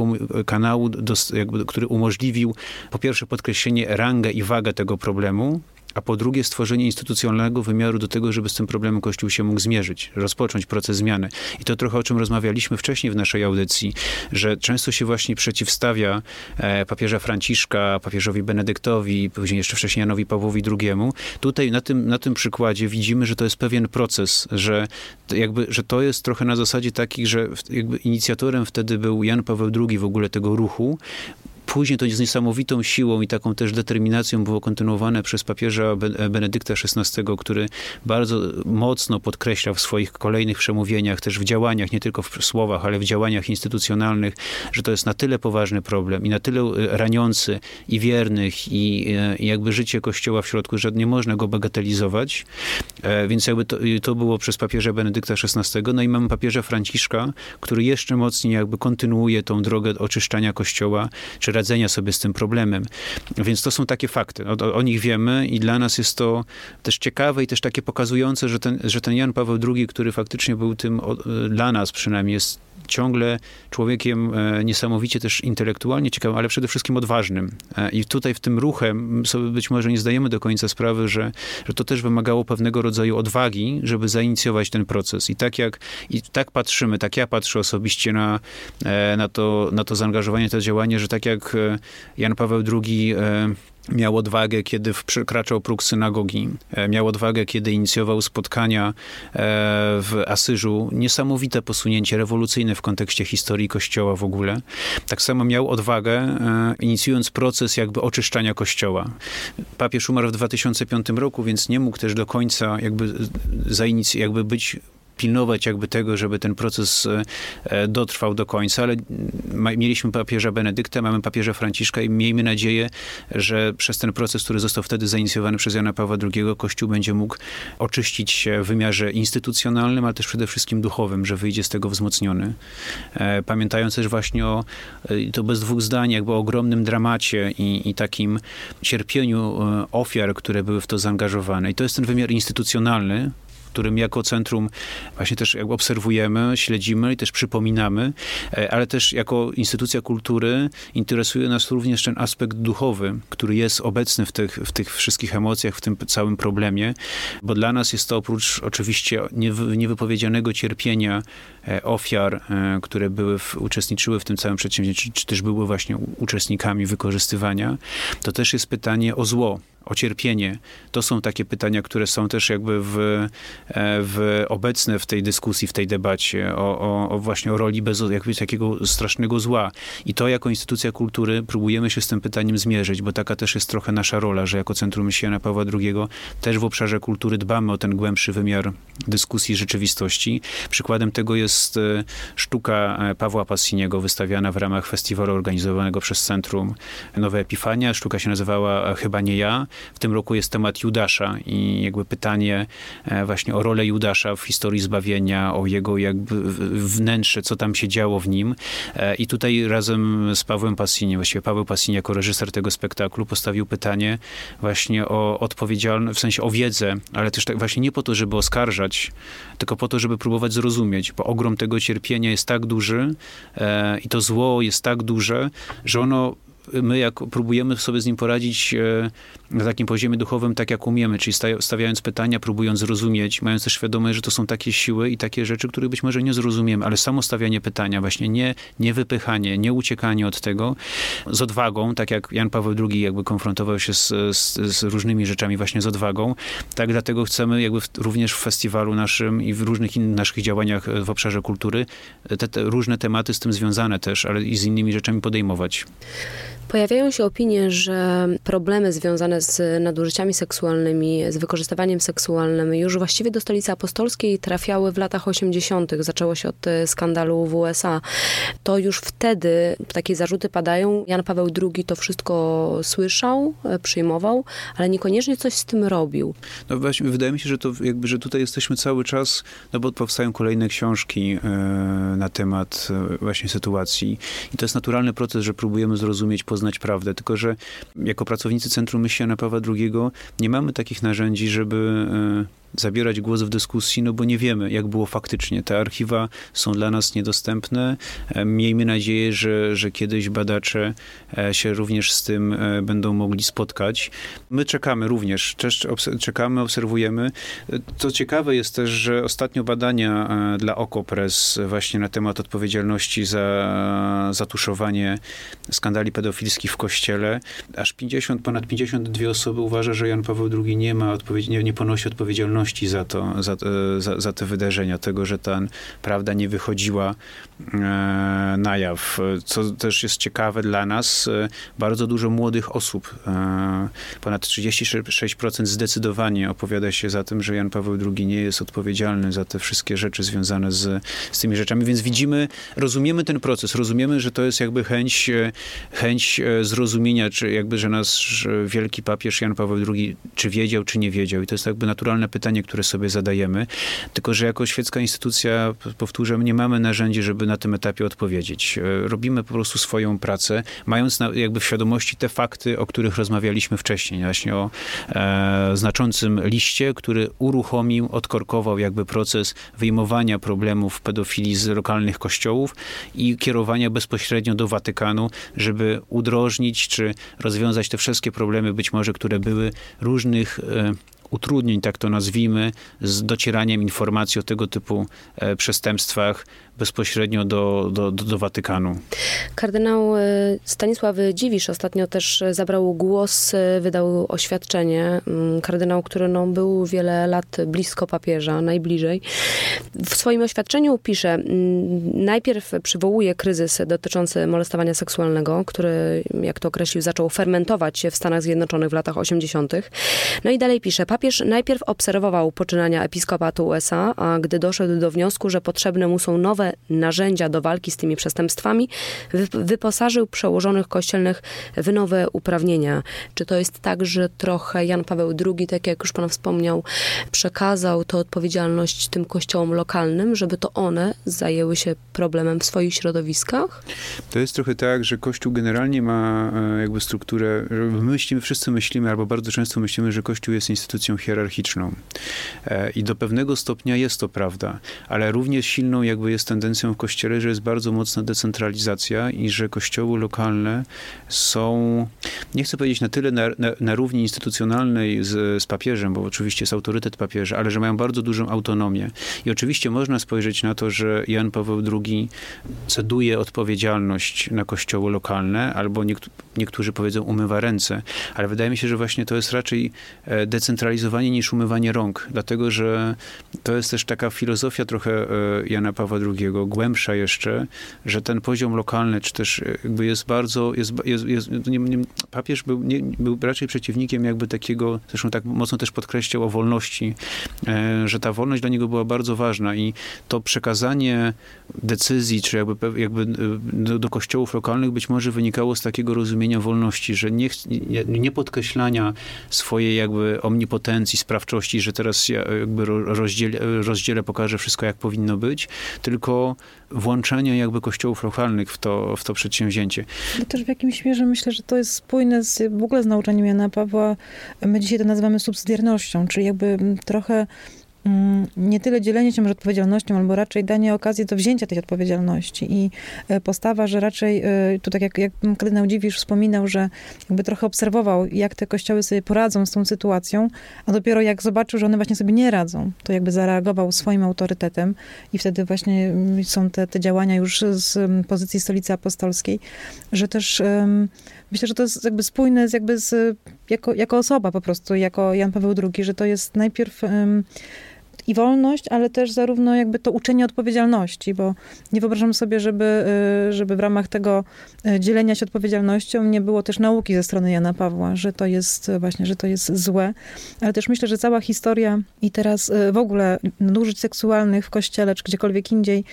kanału, do, jakby, który umożliwił po pierwsze podkreślenie rangę i wagę tego problemu, a po drugie stworzenie instytucjonalnego wymiaru do tego, żeby z tym problemem Kościół się mógł zmierzyć, rozpocząć proces zmiany. I to trochę o czym rozmawialiśmy wcześniej w naszej audycji, że często się właśnie przeciwstawia e, papieża Franciszka, papieżowi Benedyktowi, później jeszcze wcześniej Janowi Pawłowi II. Tutaj na tym, na tym przykładzie widzimy, że to jest pewien proces, że jakby, że to jest trochę na zasadzie takich, że jakby inicjatorem wtedy był Jan Paweł II w ogóle tego ruchu, później to z niesamowitą siłą i taką też determinacją było kontynuowane przez papieża Benedykta XVI, który bardzo mocno podkreślał w swoich kolejnych przemówieniach, też w działaniach, nie tylko w słowach, ale w działaniach instytucjonalnych, że to jest na tyle poważny problem i na tyle e, raniący i wiernych i, e, i jakby życie Kościoła w środku, że nie można go bagatelizować. E, więc jakby to, to było przez papieża Benedykta XVI. No i mamy papieża Franciszka, który jeszcze mocniej jakby kontynuuje tą drogę oczyszczania Kościoła, czy radzenia sobie z tym problemem. Więc to są takie fakty. O, o nich wiemy i dla nas jest to też ciekawe i też takie pokazujące, że ten, że ten Jan Paweł II, który faktycznie był tym, dla nas przynajmniej, jest ciągle człowiekiem e, niesamowicie też intelektualnie ciekawym, ale przede wszystkim odważnym. E, I tutaj w tym ruchem sobie być może nie zdajemy do końca sprawy, że, że to też wymagało pewnego rodzaju odwagi, żeby zainicjować ten proces. I tak jak i tak patrzymy, tak ja patrzę osobiście na, e, na, to, na to zaangażowanie, to działanie, że tak jak Jan Paweł II Miał odwagę, kiedy przekraczał próg synagogi. E, miał odwagę, kiedy inicjował spotkania e, w Asyżu. Niesamowite posunięcie, rewolucyjne w kontekście historii Kościoła w ogóle. Tak samo miał odwagę, e, inicjując proces jakby oczyszczania Kościoła. Papież umarł w 2005 roku, więc nie mógł też do końca jakby, jakby być pilnować jakby tego, żeby ten proces e, e, dotrwał do końca, ale mieliśmy papieża Benedykta, mamy papieża Franciszka i miejmy nadzieję, że przez ten proces, który został wtedy zainicjowany przez Jana Pawła II, Kościół będzie mógł oczyścić się w wymiarze instytucjonalnym, ale też przede wszystkim duchowym, że wyjdzie z tego wzmocniony. E, pamiętając też właśnie o, to bez dwóch zdań, jakby o ogromnym dramacie i, i takim cierpieniu ofiar, które były w to zaangażowane. I to jest ten wymiar instytucjonalny, którym jako centrum właśnie też obserwujemy, śledzimy i też przypominamy, e, ale też jako instytucja kultury interesuje nas również ten aspekt duchowy, który jest obecny w tych, w tych wszystkich emocjach, w tym całym problemie, bo dla nas jest to oprócz oczywiście niewypowiedzianego cierpienia e, ofiar, e, które były w, uczestniczyły w tym całym przedsięwzięciu, czy też były właśnie uczestnikami wykorzystywania, to też jest pytanie o zło, o cierpienie. To są takie pytania, które są też jakby w, w obecne w tej dyskusji, w tej debacie o, o, o właśnie o roli bez jakby takiego strasznego zła. I to jako instytucja kultury próbujemy się z tym pytaniem zmierzyć, bo taka też jest trochę nasza rola, że jako Centrum Myślenia Pawła II też w obszarze kultury dbamy o ten głębszy wymiar dyskusji rzeczywistości. Przykładem tego jest e, sztuka e, Pawła Passiniego wystawiana w ramach festiwalu organizowanego przez Centrum Nowe Epifania. Sztuka się nazywała Chyba nie ja. W tym roku jest temat Judasza i jakby pytanie e, właśnie o rolę Judasza w historii zbawienia, o jego jakby wnętrze, co tam się działo w nim. E, I tutaj razem z Pawłem Passini, właściwie Paweł Passini jako reżyser tego spektaklu postawił pytanie właśnie o odpowiedzialność, w sensie o wiedzę, ale też tak właśnie nie po to, żeby oskarżać, tylko po to, żeby próbować zrozumieć, bo ogrom tego cierpienia jest tak duży e, i to zło jest tak duże, że ono my jak próbujemy sobie z nim poradzić e, na takim poziomie duchowym, tak jak umiemy, czyli stawiając pytania, próbując zrozumieć, mając też świadomość, że to są takie siły i takie rzeczy, których być może nie zrozumiemy, ale samo stawianie pytania, właśnie nie, nie wypychanie, nie uciekanie od tego, z odwagą, tak jak Jan Paweł II jakby konfrontował się z, z, z różnymi rzeczami właśnie z odwagą, tak dlatego chcemy jakby w, również w festiwalu naszym i w różnych innych naszych działaniach w obszarze kultury te, te różne tematy z tym związane też, ale i z innymi rzeczami podejmować. Pojawiają się opinie, że problemy związane z nadużyciami seksualnymi, z wykorzystywaniem seksualnym już właściwie do stolicy apostolskiej trafiały w latach 80. Zaczęło się od e, skandalu w USA. To już wtedy takie zarzuty padają. Jan Paweł II to wszystko słyszał, e, przyjmował, ale niekoniecznie coś z tym robił. No właśnie, wydaje mi się, że to jakby, że tutaj jesteśmy cały czas, no bo powstają kolejne książki e, na temat właśnie sytuacji i to jest naturalny proces, że próbujemy zrozumieć, poznać prawdę, tylko że jako pracownicy Centrum Myślenia Pawła II nie mamy takich narzędzi, żeby e, zabierać głos w dyskusji, no bo nie wiemy, jak było faktycznie. Te archiwa są dla nas niedostępne. E, miejmy nadzieję, że, że kiedyś badacze e, się również z tym będą mogli spotkać. My czekamy również, czekamy, obserwujemy. Co ciekawe jest też, że ostatnio badania dla Okopres właśnie na temat odpowiedzialności za zatuszowanie skandali w kościele, aż 50, ponad 52 osoby uważa, że Jan Paweł II nie ma odpowiedzi, nie, nie ponosi odpowiedzialności za, to, za, za, za te wydarzenia, tego, że ta prawda nie wychodziła na jaw. Co też jest ciekawe dla nas, bardzo dużo młodych osób, ponad 36% zdecydowanie opowiada się za tym, że Jan Paweł II nie jest odpowiedzialny za te wszystkie rzeczy związane z, z tymi rzeczami, więc widzimy, rozumiemy ten proces, rozumiemy, że to jest jakby chęć, chęć zrozumienia, czy jakby, że nasz wielki papież Jan Paweł II, czy wiedział, czy nie wiedział. I to jest jakby naturalne pytanie, które sobie zadajemy. Tylko, że jako świecka instytucja, powtórzę, nie mamy narzędzi, żeby na tym etapie odpowiedzieć. Robimy po prostu swoją pracę, mając na, jakby w świadomości te fakty, o których rozmawialiśmy wcześniej, właśnie o e, znaczącym liście, który uruchomił, odkorkował jakby proces wyjmowania problemów pedofilii z lokalnych kościołów i kierowania bezpośrednio do Watykanu, żeby udrożnić czy rozwiązać te wszystkie problemy, być może, które były różnych e, utrudnień, tak to nazwijmy, z docieraniem informacji o tego typu e, przestępstwach bezpośrednio do, do, do, do Watykanu. Kardynał e, Stanisław Dziwisz ostatnio też zabrał głos, e, wydał oświadczenie. Mm, kardynał, który no, był wiele lat blisko papieża, najbliżej. W swoim oświadczeniu pisze, mm, najpierw przywołuje kryzys dotyczący molestowania seksualnego, który, jak to określił, zaczął fermentować się w Stanach Zjednoczonych w latach 80. No i dalej pisze, papież najpierw obserwował poczynania episkopatu USA, a gdy doszedł do wniosku, że potrzebne mu są nowe narzędzia do walki z tymi przestępstwami, wyposażył przełożonych kościelnych w nowe uprawnienia. Czy to jest tak, że trochę Jan Paweł II, tak jak już pan wspomniał, przekazał tę odpowiedzialność tym kościołom lokalnym, żeby to one zajęły się problemem w swoich środowiskach? To jest trochę tak, że Kościół generalnie ma e, jakby strukturę, my myślimy, wszyscy myślimy, albo bardzo często myślimy, że Kościół jest instytucją hierarchiczną. E, I do pewnego stopnia jest to prawda, ale równie silną jakby jest ten tendencją w kościele, że jest bardzo mocna decentralizacja i że kościoły lokalne są, nie chcę powiedzieć na tyle na, na, na równi instytucjonalnej z, z papieżem, bo oczywiście jest autorytet papieża, ale że mają bardzo dużą autonomię. I oczywiście można spojrzeć na to, że Jan Paweł II ceduje odpowiedzialność na kościoły lokalne, albo niektó niektórzy powiedzą umywa ręce, ale wydaje mi się, że właśnie to jest raczej e, decentralizowanie niż umywanie rąk, dlatego że to jest też taka filozofia trochę e, Jana Pawła II, głębsza jeszcze, że ten poziom lokalny, czy też jakby jest bardzo, jest, jest, jest nie, nie, papież był, nie, był raczej przeciwnikiem jakby takiego, zresztą tak mocno też podkreślał o wolności, e, że ta wolność dla niego była bardzo ważna i to przekazanie decyzji, czy jakby, jakby e, do, do kościołów lokalnych być może wynikało z takiego rozumienia wolności, że nie, nie, nie podkreślania swojej jakby omnipotencji, sprawczości, że teraz ja jakby rozdzielę, rozdzielę, pokażę wszystko jak powinno być, tylko włączenia jakby kościołów lokalnych w to, w to przedsięwzięcie. No też w jakimś mierze myślę, że to jest spójne z, w ogóle z nauczaniem Jana Pawła. My dzisiaj to nazywamy subsydiarnością, czyli jakby trochę nie tyle dzielenie się może odpowiedzialnością, albo raczej danie okazji do wzięcia tej odpowiedzialności. I e, postawa, że raczej, e, tu tak jak, jak kardynał Dziwisz wspominał, że jakby trochę obserwował, jak te kościoły sobie poradzą z tą sytuacją, a dopiero jak zobaczył, że one właśnie sobie nie radzą, to jakby zareagował swoim autorytetem i wtedy właśnie mm, są te, te działania już z mm, pozycji stolicy apostolskiej, że też myślę, że to jest jakby spójne z, jakby z, jako, jako osoba po prostu, jako Jan Paweł II, że to jest najpierw i wolność, ale też zarówno jakby to uczenie odpowiedzialności, bo nie wyobrażam sobie, żeby, y, żeby w ramach tego y, dzielenia się odpowiedzialnością nie było też nauki ze strony Jana Pawła, że to jest właśnie, że to jest złe. Ale też myślę, że cała historia i teraz y, w ogóle nadużyć seksualnych w kościele, czy gdziekolwiek indziej,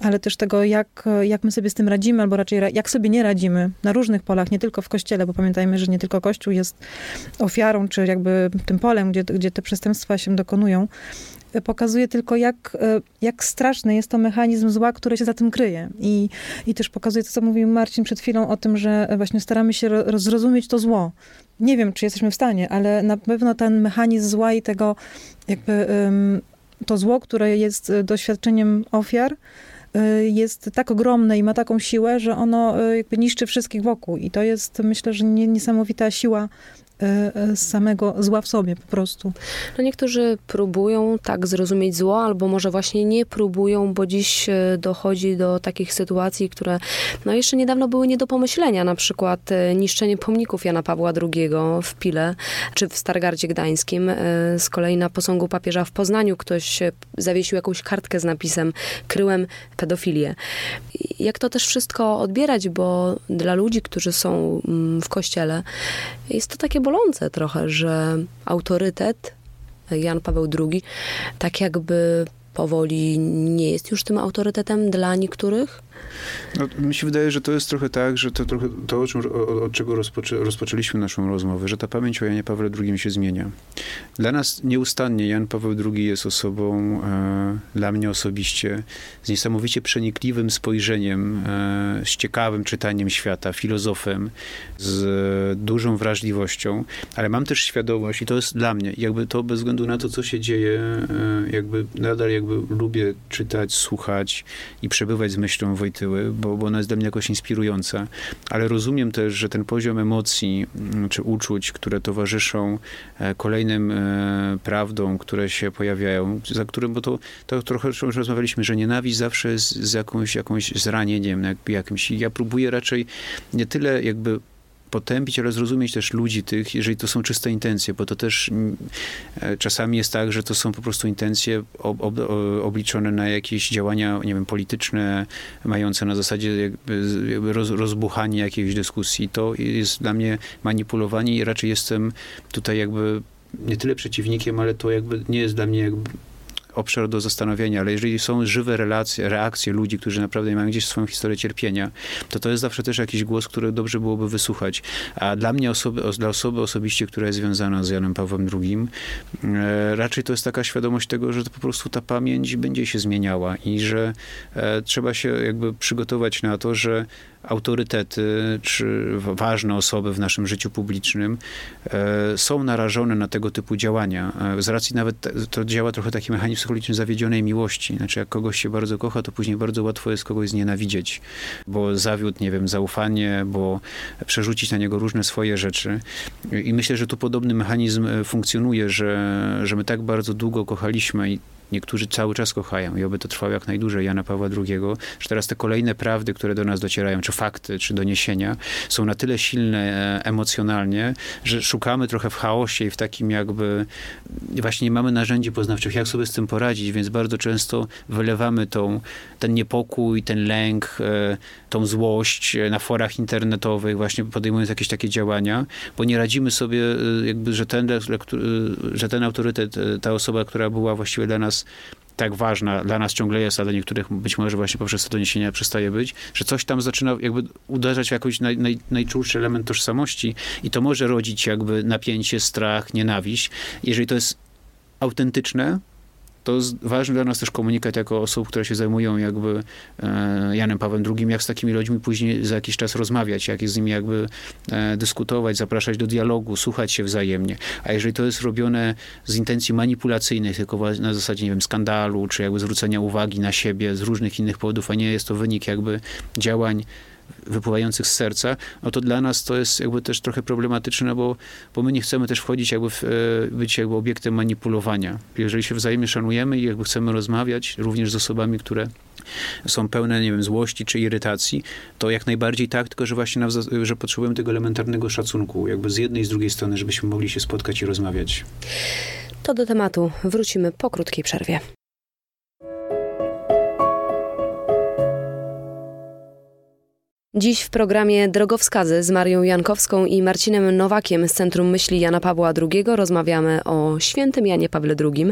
ale też tego, jak, jak my sobie z tym radzimy, albo raczej jak sobie nie radzimy na różnych polach, nie tylko w kościele, bo pamiętajmy, że nie tylko kościół jest ofiarą, czy jakby tym polem, gdzie, gdzie te przestępstwa się dokonują, pokazuje tylko, jak, e, jak straszny jest to mechanizm zła, który się za tym kryje. I, I też pokazuje to, co mówił Marcin przed chwilą o tym, że właśnie staramy się zrozumieć to zło. Nie wiem, czy jesteśmy w stanie, ale na pewno ten mechanizm zła i tego jakby to zło, które jest e, doświadczeniem ofiar, e, jest tak ogromne i ma taką siłę, że ono jakby niszczy wszystkich wokół. I to jest, myślę, że niesamowita siła samego zła w sobie po prostu. No niektórzy próbują tak zrozumieć zło, albo może właśnie nie próbują, bo dziś dochodzi do takich sytuacji, które no jeszcze niedawno były nie do pomyślenia, na przykład niszczenie pomników Jana Pawła II w Pile, czy w Stargardzie Gdańskim. Z kolei na posągu papieża w Poznaniu ktoś zawiesił jakąś kartkę z napisem kryłem pedofilię. Jak to też wszystko odbierać, bo dla ludzi, którzy są mm, w kościele, jest to takie bolące trochę, że autorytet Jan Paweł II tak jakby powoli nie jest już tym autorytetem dla niektórych? No, mi się wydaje, że to jest trochę tak, że to trochę to, od, czego rozpoczę, rozpoczęliśmy naszą rozmowę, że ta pamięć o Janie Pawle II się zmienia. Dla nas nieustannie Jan Paweł II jest osobą, e, dla mnie osobiście, z niesamowicie przenikliwym spojrzeniem, e, z ciekawym czytaniem świata, filozofem, z dużą wrażliwością, ale mam też świadomość, i to jest dla mnie, jakby to bez względu na to, co się dzieje, e, jakby nadal jakby lubię czytać, słuchać i przebywać z myślą Wojtyły, bo, bo ona jest dla mnie jakoś inspirująca, ale rozumiem też, że ten poziom emocji mm, czy uczuć, które towarzyszą e, kolejnym e, prawdom, które się pojawiają, za którym, bo to, to trochę już rozmawialiśmy, że nienawiść zawsze jest z jakąś, jakąś zranieniem, jakimś. Ja próbuję raczej nie tyle jakby potępić, ale zrozumieć też ludzi tych, jeżeli to są czyste intencje, bo to też mm, e, czasami jest tak, że to są po prostu intencje ob, ob, obliczone na jakieś działania, nie wiem, polityczne, mające na zasadzie jakby, jakby roz, rozbuchanie jakiejś dyskusji. To jest dla mnie manipulowanie i raczej jestem tutaj jakby nie tyle przeciwnikiem, ale to jakby nie jest dla mnie jakby obszar do zastanowienia, ale jeżeli są żywe relacje, reakcje ludzi, którzy naprawdę mają gdzieś swoją historię cierpienia, to to jest zawsze też jakiś głos, który dobrze byłoby wysłuchać. A dla mnie, osoby, dla osoby osobiście, która jest związana z Janem Pawłem II, e, raczej to jest taka świadomość tego, że to po prostu ta pamięć będzie się zmieniała i że e, trzeba się jakby przygotować na to, że autorytety czy ważne osoby w naszym życiu publicznym e, są narażone na tego typu działania. E, z racji nawet to działa trochę taki mechanizm psychologiczny zawiedzionej miłości. Znaczy, jak kogoś się bardzo kocha, to później bardzo łatwo jest kogoś znienawidzieć, bo zawiódł, nie wiem, zaufanie, bo przerzucić na niego różne swoje rzeczy. I myślę, że tu podobny mechanizm e, funkcjonuje, że, że my tak bardzo długo kochaliśmy i niektórzy cały czas kochają i oby to trwało jak najdłużej Jana Pawła II, że teraz te kolejne prawdy, które do nas docierają, czy fakty, czy doniesienia, są na tyle silne e, emocjonalnie, że szukamy trochę w chaosie i w takim jakby właśnie nie mamy narzędzi poznawczych, jak sobie z tym poradzić, więc bardzo często wylewamy tą, ten niepokój, ten lęk, e, tą złość e, na forach internetowych, właśnie podejmując jakieś takie działania, bo nie radzimy sobie jakby, że ten, że ten autorytet, ta osoba, która była właściwie dla nas nas tak ważna, dla nas ciągle jest, a dla niektórych być może właśnie poprzez te doniesienia przestaje być, że coś tam zaczyna jakby uderzać w jakiś naj, naj, najczulszy element tożsamości i to może rodzić jakby napięcie, strach, nienawiść. Jeżeli to jest autentyczne, to jest ważny dla nas też komunikat jako osób, które się zajmują jakby e, Janem Pawłem II, jak z takimi ludźmi później za jakiś czas rozmawiać, jak z nimi jakby e, dyskutować, zapraszać do dialogu, słuchać się wzajemnie. A jeżeli to jest robione z intencji manipulacyjnych, tylko na zasadzie, nie wiem, skandalu, czy jakby zwrócenia uwagi na siebie z różnych innych powodów, a nie jest to wynik jakby działań wypływających z serca, no to dla nas to jest jakby też trochę problematyczne, bo, bo my nie chcemy też wchodzić jakby w, e, być jakby obiektem manipulowania. Jeżeli się wzajemnie szanujemy i jakby chcemy rozmawiać również z osobami, które są pełne, nie wiem, złości czy irytacji, to jak najbardziej tak, tylko że właśnie że potrzebujemy tego elementarnego szacunku, jakby z jednej i z drugiej strony, żebyśmy mogli się spotkać i rozmawiać. To do tematu wrócimy po krótkiej przerwie. Dziś w programie Drogowskazy z Marią Jankowską i Marcinem Nowakiem z Centrum Myśli Jana Pawła II rozmawiamy o świętym Janie Pawle II.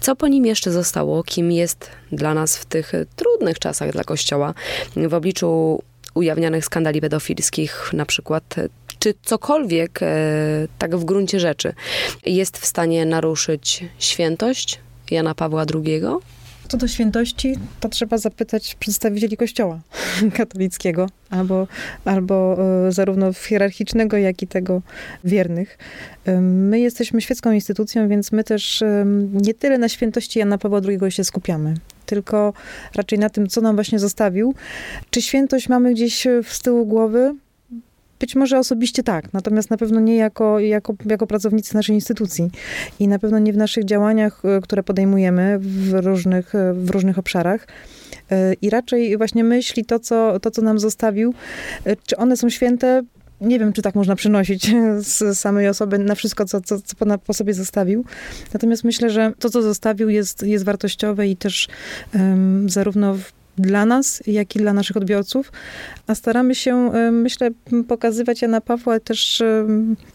Co po nim jeszcze zostało? Kim jest dla nas w tych trudnych czasach dla Kościoła w obliczu ujawnianych skandali pedofilskich na przykład czy cokolwiek e, tak w gruncie rzeczy jest w stanie naruszyć świętość Jana Pawła II? Co do świętości, to trzeba zapytać przedstawicieli Kościoła katolickiego, albo, albo e, zarówno hierarchicznego, jak i tego wiernych. My jesteśmy świecką instytucją, więc my też nie tyle na świętości Jana Pawła II się skupiamy, tylko raczej na tym, co nam właśnie zostawił. Czy świętość mamy gdzieś z tyłu głowy? Być może osobiście tak, natomiast na pewno nie jako, jako, jako pracownicy naszej instytucji i na pewno nie w naszych działaniach, e, które podejmujemy w różnych, e, w różnych obszarach. E, I raczej właśnie myśli, to co, to, co nam zostawił, czy one są święte, nie wiem, czy tak można przynosić z samej osoby na wszystko, co, co, co po, sobie zostawił. Natomiast myślę, że to, co zostawił, jest, jest wartościowe i też um, zarówno w dla nas, jak i dla naszych odbiorców, a staramy się, e, myślę, pokazywać Jana Pawła też e,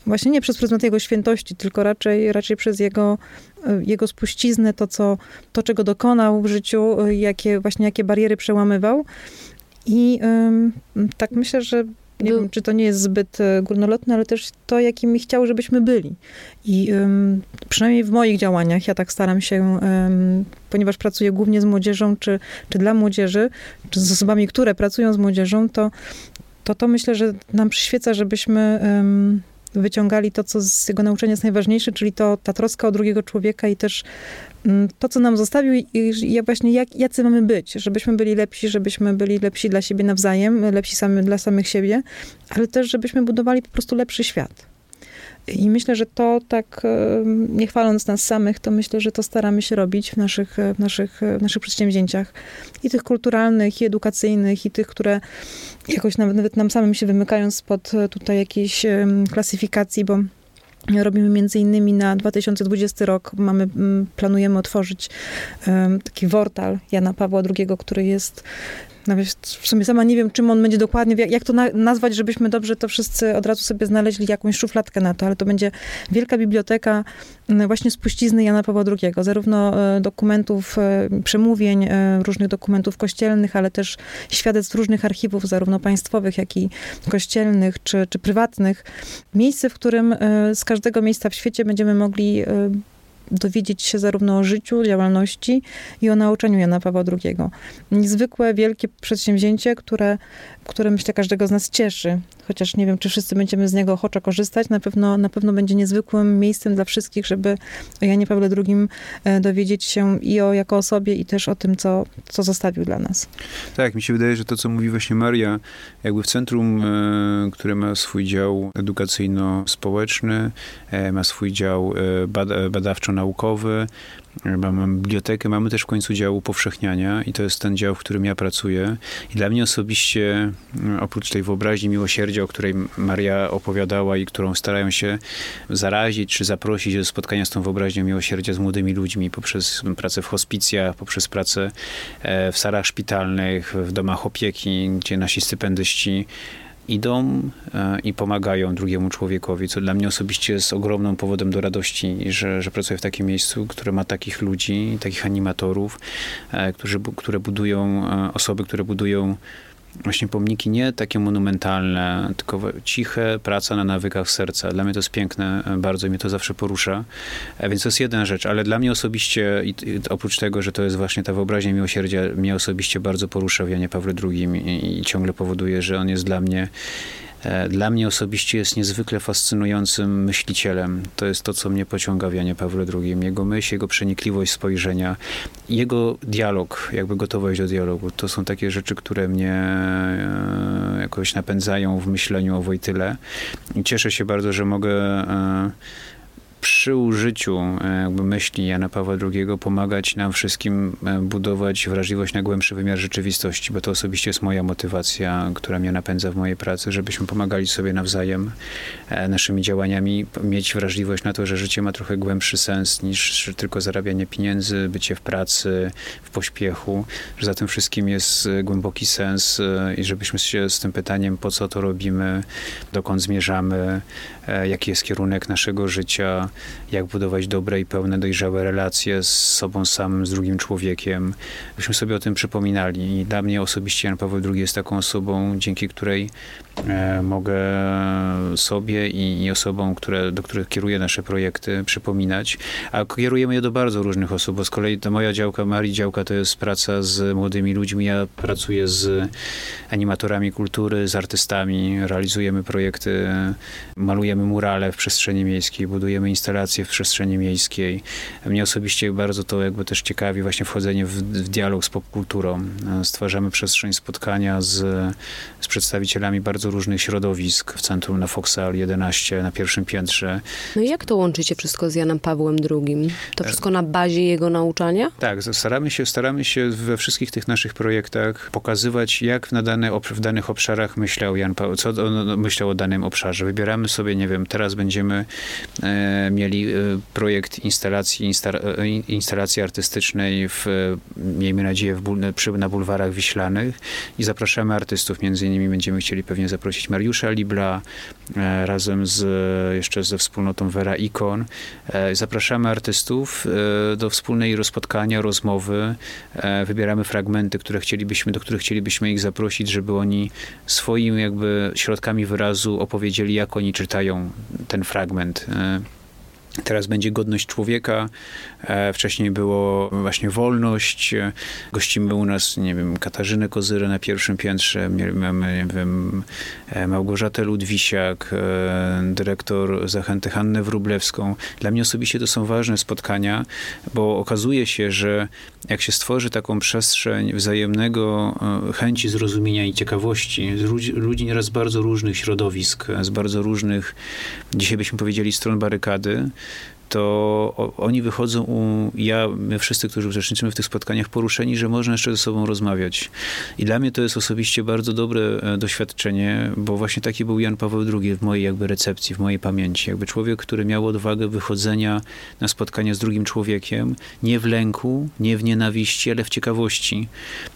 właśnie nie przez pryzmat jego świętości, tylko raczej, raczej przez jego, e, jego spuściznę, to, co, to, czego dokonał w życiu, jakie właśnie jakie bariery przełamywał. I tak myślę, że nie wiem, czy to nie jest zbyt e, górnolotne, ale też to, jakimi chciał, żebyśmy byli. I przynajmniej w moich działaniach, ja tak staram się, ponieważ pracuję głównie z młodzieżą, czy, czy dla młodzieży, czy z osobami, które pracują z młodzieżą, to to, to myślę, że nam przyświeca, żebyśmy wyciągali to, co z jego nauczania jest najważniejsze, czyli to ta troska o drugiego człowieka i też mm, to, co nam zostawił i właśnie jak, jacy mamy być, żebyśmy byli lepsi, żebyśmy byli lepsi dla siebie nawzajem, lepsi sami, dla samych siebie, ale też, żebyśmy budowali po prostu lepszy świat. I myślę, że to tak, nie chwaląc nas samych, to myślę, że to staramy się robić w naszych, w naszych, w naszych przedsięwzięciach. I tych kulturalnych, i edukacyjnych, i tych, które jakoś nawet, nawet nam samym się wymykają spod tutaj jakiejś klasyfikacji, bo Robimy między innymi na 2020 rok, mamy, planujemy otworzyć taki wortal Jana Pawła II, który jest nawet w sumie sama nie wiem, czym on będzie dokładnie, jak, to na, nazwać, żebyśmy dobrze to wszyscy od razu sobie znaleźli jakąś szufladkę na to, ale to będzie wielka biblioteka właśnie spuścizny Jana Pawła II, zarówno e, dokumentów, e, przemówień, e, różnych dokumentów kościelnych, ale też świadectw różnych archiwów, zarówno państwowych, jak i kościelnych, czy, czy prywatnych. Miejsce, w którym z każdego miejsca w świecie będziemy mogli dowiedzieć się zarówno o życiu, działalności i o nauczaniu Jana Pawła II. Niezwykłe, wielkie przedsięwzięcie, które, które myślę każdego z nas cieszy. Chociaż nie wiem, czy wszyscy będziemy z niego ochoczo korzystać. Na pewno, na pewno będzie niezwykłym miejscem dla wszystkich, żeby o Janie Pawle II e, dowiedzieć się i o jako osobie, i też o tym, co, co zostawił dla nas. Tak, mi się wydaje, że to, co mówi właśnie Maria, jakby w centrum, e, które ma swój dział edukacyjno-społeczny, e, ma swój dział badawczo naukowy, mamy bibliotekę, mamy też w końcu dział upowszechniania i to jest ten dział, w którym ja pracuję. I dla mnie osobiście, mm, oprócz tej wyobraźni miłosierdzia, o której Maria opowiadała i którą starają się zarazić czy zaprosić do spotkania z tą wyobraźnią miłosierdzia z młodymi ludźmi poprzez pracę w hospicjach, poprzez pracę e, w salach szpitalnych, w domach opieki, gdzie nasi stypendyści idą e, i pomagają drugiemu człowiekowi, co dla mnie osobiście jest ogromnym powodem do radości, że, że pracuję w takim miejscu, które ma takich ludzi, takich animatorów, e, którzy, które budują, e, osoby, które budują właśnie pomniki nie takie monumentalne, tylko ciche, praca na nawykach serca. Dla mnie to jest piękne, bardzo mnie to zawsze porusza. Więc to jest jedna rzecz, ale dla mnie osobiście, oprócz tego, że to jest właśnie ta wyobraźnia miłosierdzia, mnie osobiście bardzo porusza w Janie Pawle II i, i ciągle powoduje, że on jest dla mnie E, dla mnie osobiście jest niezwykle fascynującym myślicielem. To jest to, co mnie pociąga w Janie Pawle II. Jego myśl, jego przenikliwość spojrzenia, jego dialog, jakby gotowość do dialogu. To są takie rzeczy, które mnie e, jakoś napędzają w myśleniu o Wojtyle. I cieszę się bardzo, że mogę e, przy użyciu e, jakby myśli Jana Pawła II pomagać nam wszystkim e, budować wrażliwość na głębszy wymiar rzeczywistości, bo to osobiście jest moja motywacja, która mnie napędza w mojej pracy, żebyśmy pomagali sobie nawzajem e, naszymi działaniami, mieć wrażliwość na to, że życie ma trochę głębszy sens niż tylko zarabianie pieniędzy, bycie w pracy, w pośpiechu, że za tym wszystkim jest głęboki sens i żebyśmy się z tym pytaniem, po co to robimy, dokąd zmierzamy, jaki jest kierunek naszego życia, jak budować dobre i pełne, dojrzałe relacje z sobą samym, z drugim człowiekiem. Byśmy sobie o tym przypominali. I dla mnie osobiście Jan Paweł II jest taką osobą, dzięki której e, mogę sobie i, i osobom, które, do których kieruję nasze projekty, przypominać. A kierujemy je do bardzo różnych osób, bo z kolei to moja działka, Marii działka, to jest praca z młodymi ludźmi. Ja pracuję z animatorami kultury, z artystami, realizujemy projekty, malujemy murale w przestrzeni miejskiej, budujemy instalacje w przestrzeni miejskiej. Mnie osobiście bardzo to jakby też ciekawi właśnie wchodzenie w, w dialog z popkulturą. Stwarzamy przestrzeń spotkania z, z przedstawicielami bardzo różnych środowisk w centrum na Foxal 11 na pierwszym piętrze. No i jak to łączycie wszystko z Janem Pawłem II? To wszystko na bazie jego nauczania? Tak, staramy się, staramy się we wszystkich tych naszych projektach pokazywać, jak na dane, w danych obszarach myślał Jan Paweł, co on myślał o danym obszarze. Wybieramy sobie, nie wiem, teraz będziemy e, mieli e, projekt instalacji, insta, e, instalacji artystycznej w, miejmy nadzieję, w, przy, na bulwarach wiślanych i zapraszamy artystów. Między innymi będziemy chcieli pewnie zaprosić Mariusza Libla e, razem z, jeszcze ze wspólnotą Vera Ikon. E, zapraszamy artystów e, do wspólnej rozpotkania, rozmowy. Wybieramy fragmenty, które chcielibyśmy, do których chcielibyśmy ich zaprosić, żeby oni swoimi jakby środkami wyrazu opowiedzieli, jak oni czytają ten fragment. Teraz będzie godność człowieka. E, wcześniej było właśnie wolność. Gościmy u nas, nie wiem, Katarzynę Kozyrę na pierwszym piętrze. Mamy, nie wiem, e, Małgorzatę Ludwisiak, e, dyrektor Zachęty Hannę Wrublewską. Dla mnie osobiście to są ważne spotkania, bo okazuje się, że jak się stworzy taką przestrzeń wzajemnego chęci zrozumienia i ciekawości z ludzi, ludzi nieraz bardzo różnych środowisk, z bardzo różnych, dzisiaj byśmy powiedzieli, stron barykady, to oni wychodzą, u, ja, my wszyscy, którzy uczestniczymy w tych spotkaniach, poruszeni, że można jeszcze ze sobą rozmawiać. I dla mnie to jest osobiście bardzo dobre e, doświadczenie, bo właśnie taki był Jan Paweł II w mojej jakby recepcji, w mojej pamięci. Jakby człowiek, który miał odwagę wychodzenia na spotkania z drugim człowiekiem, nie w lęku, nie w nienawiści, ale w ciekawości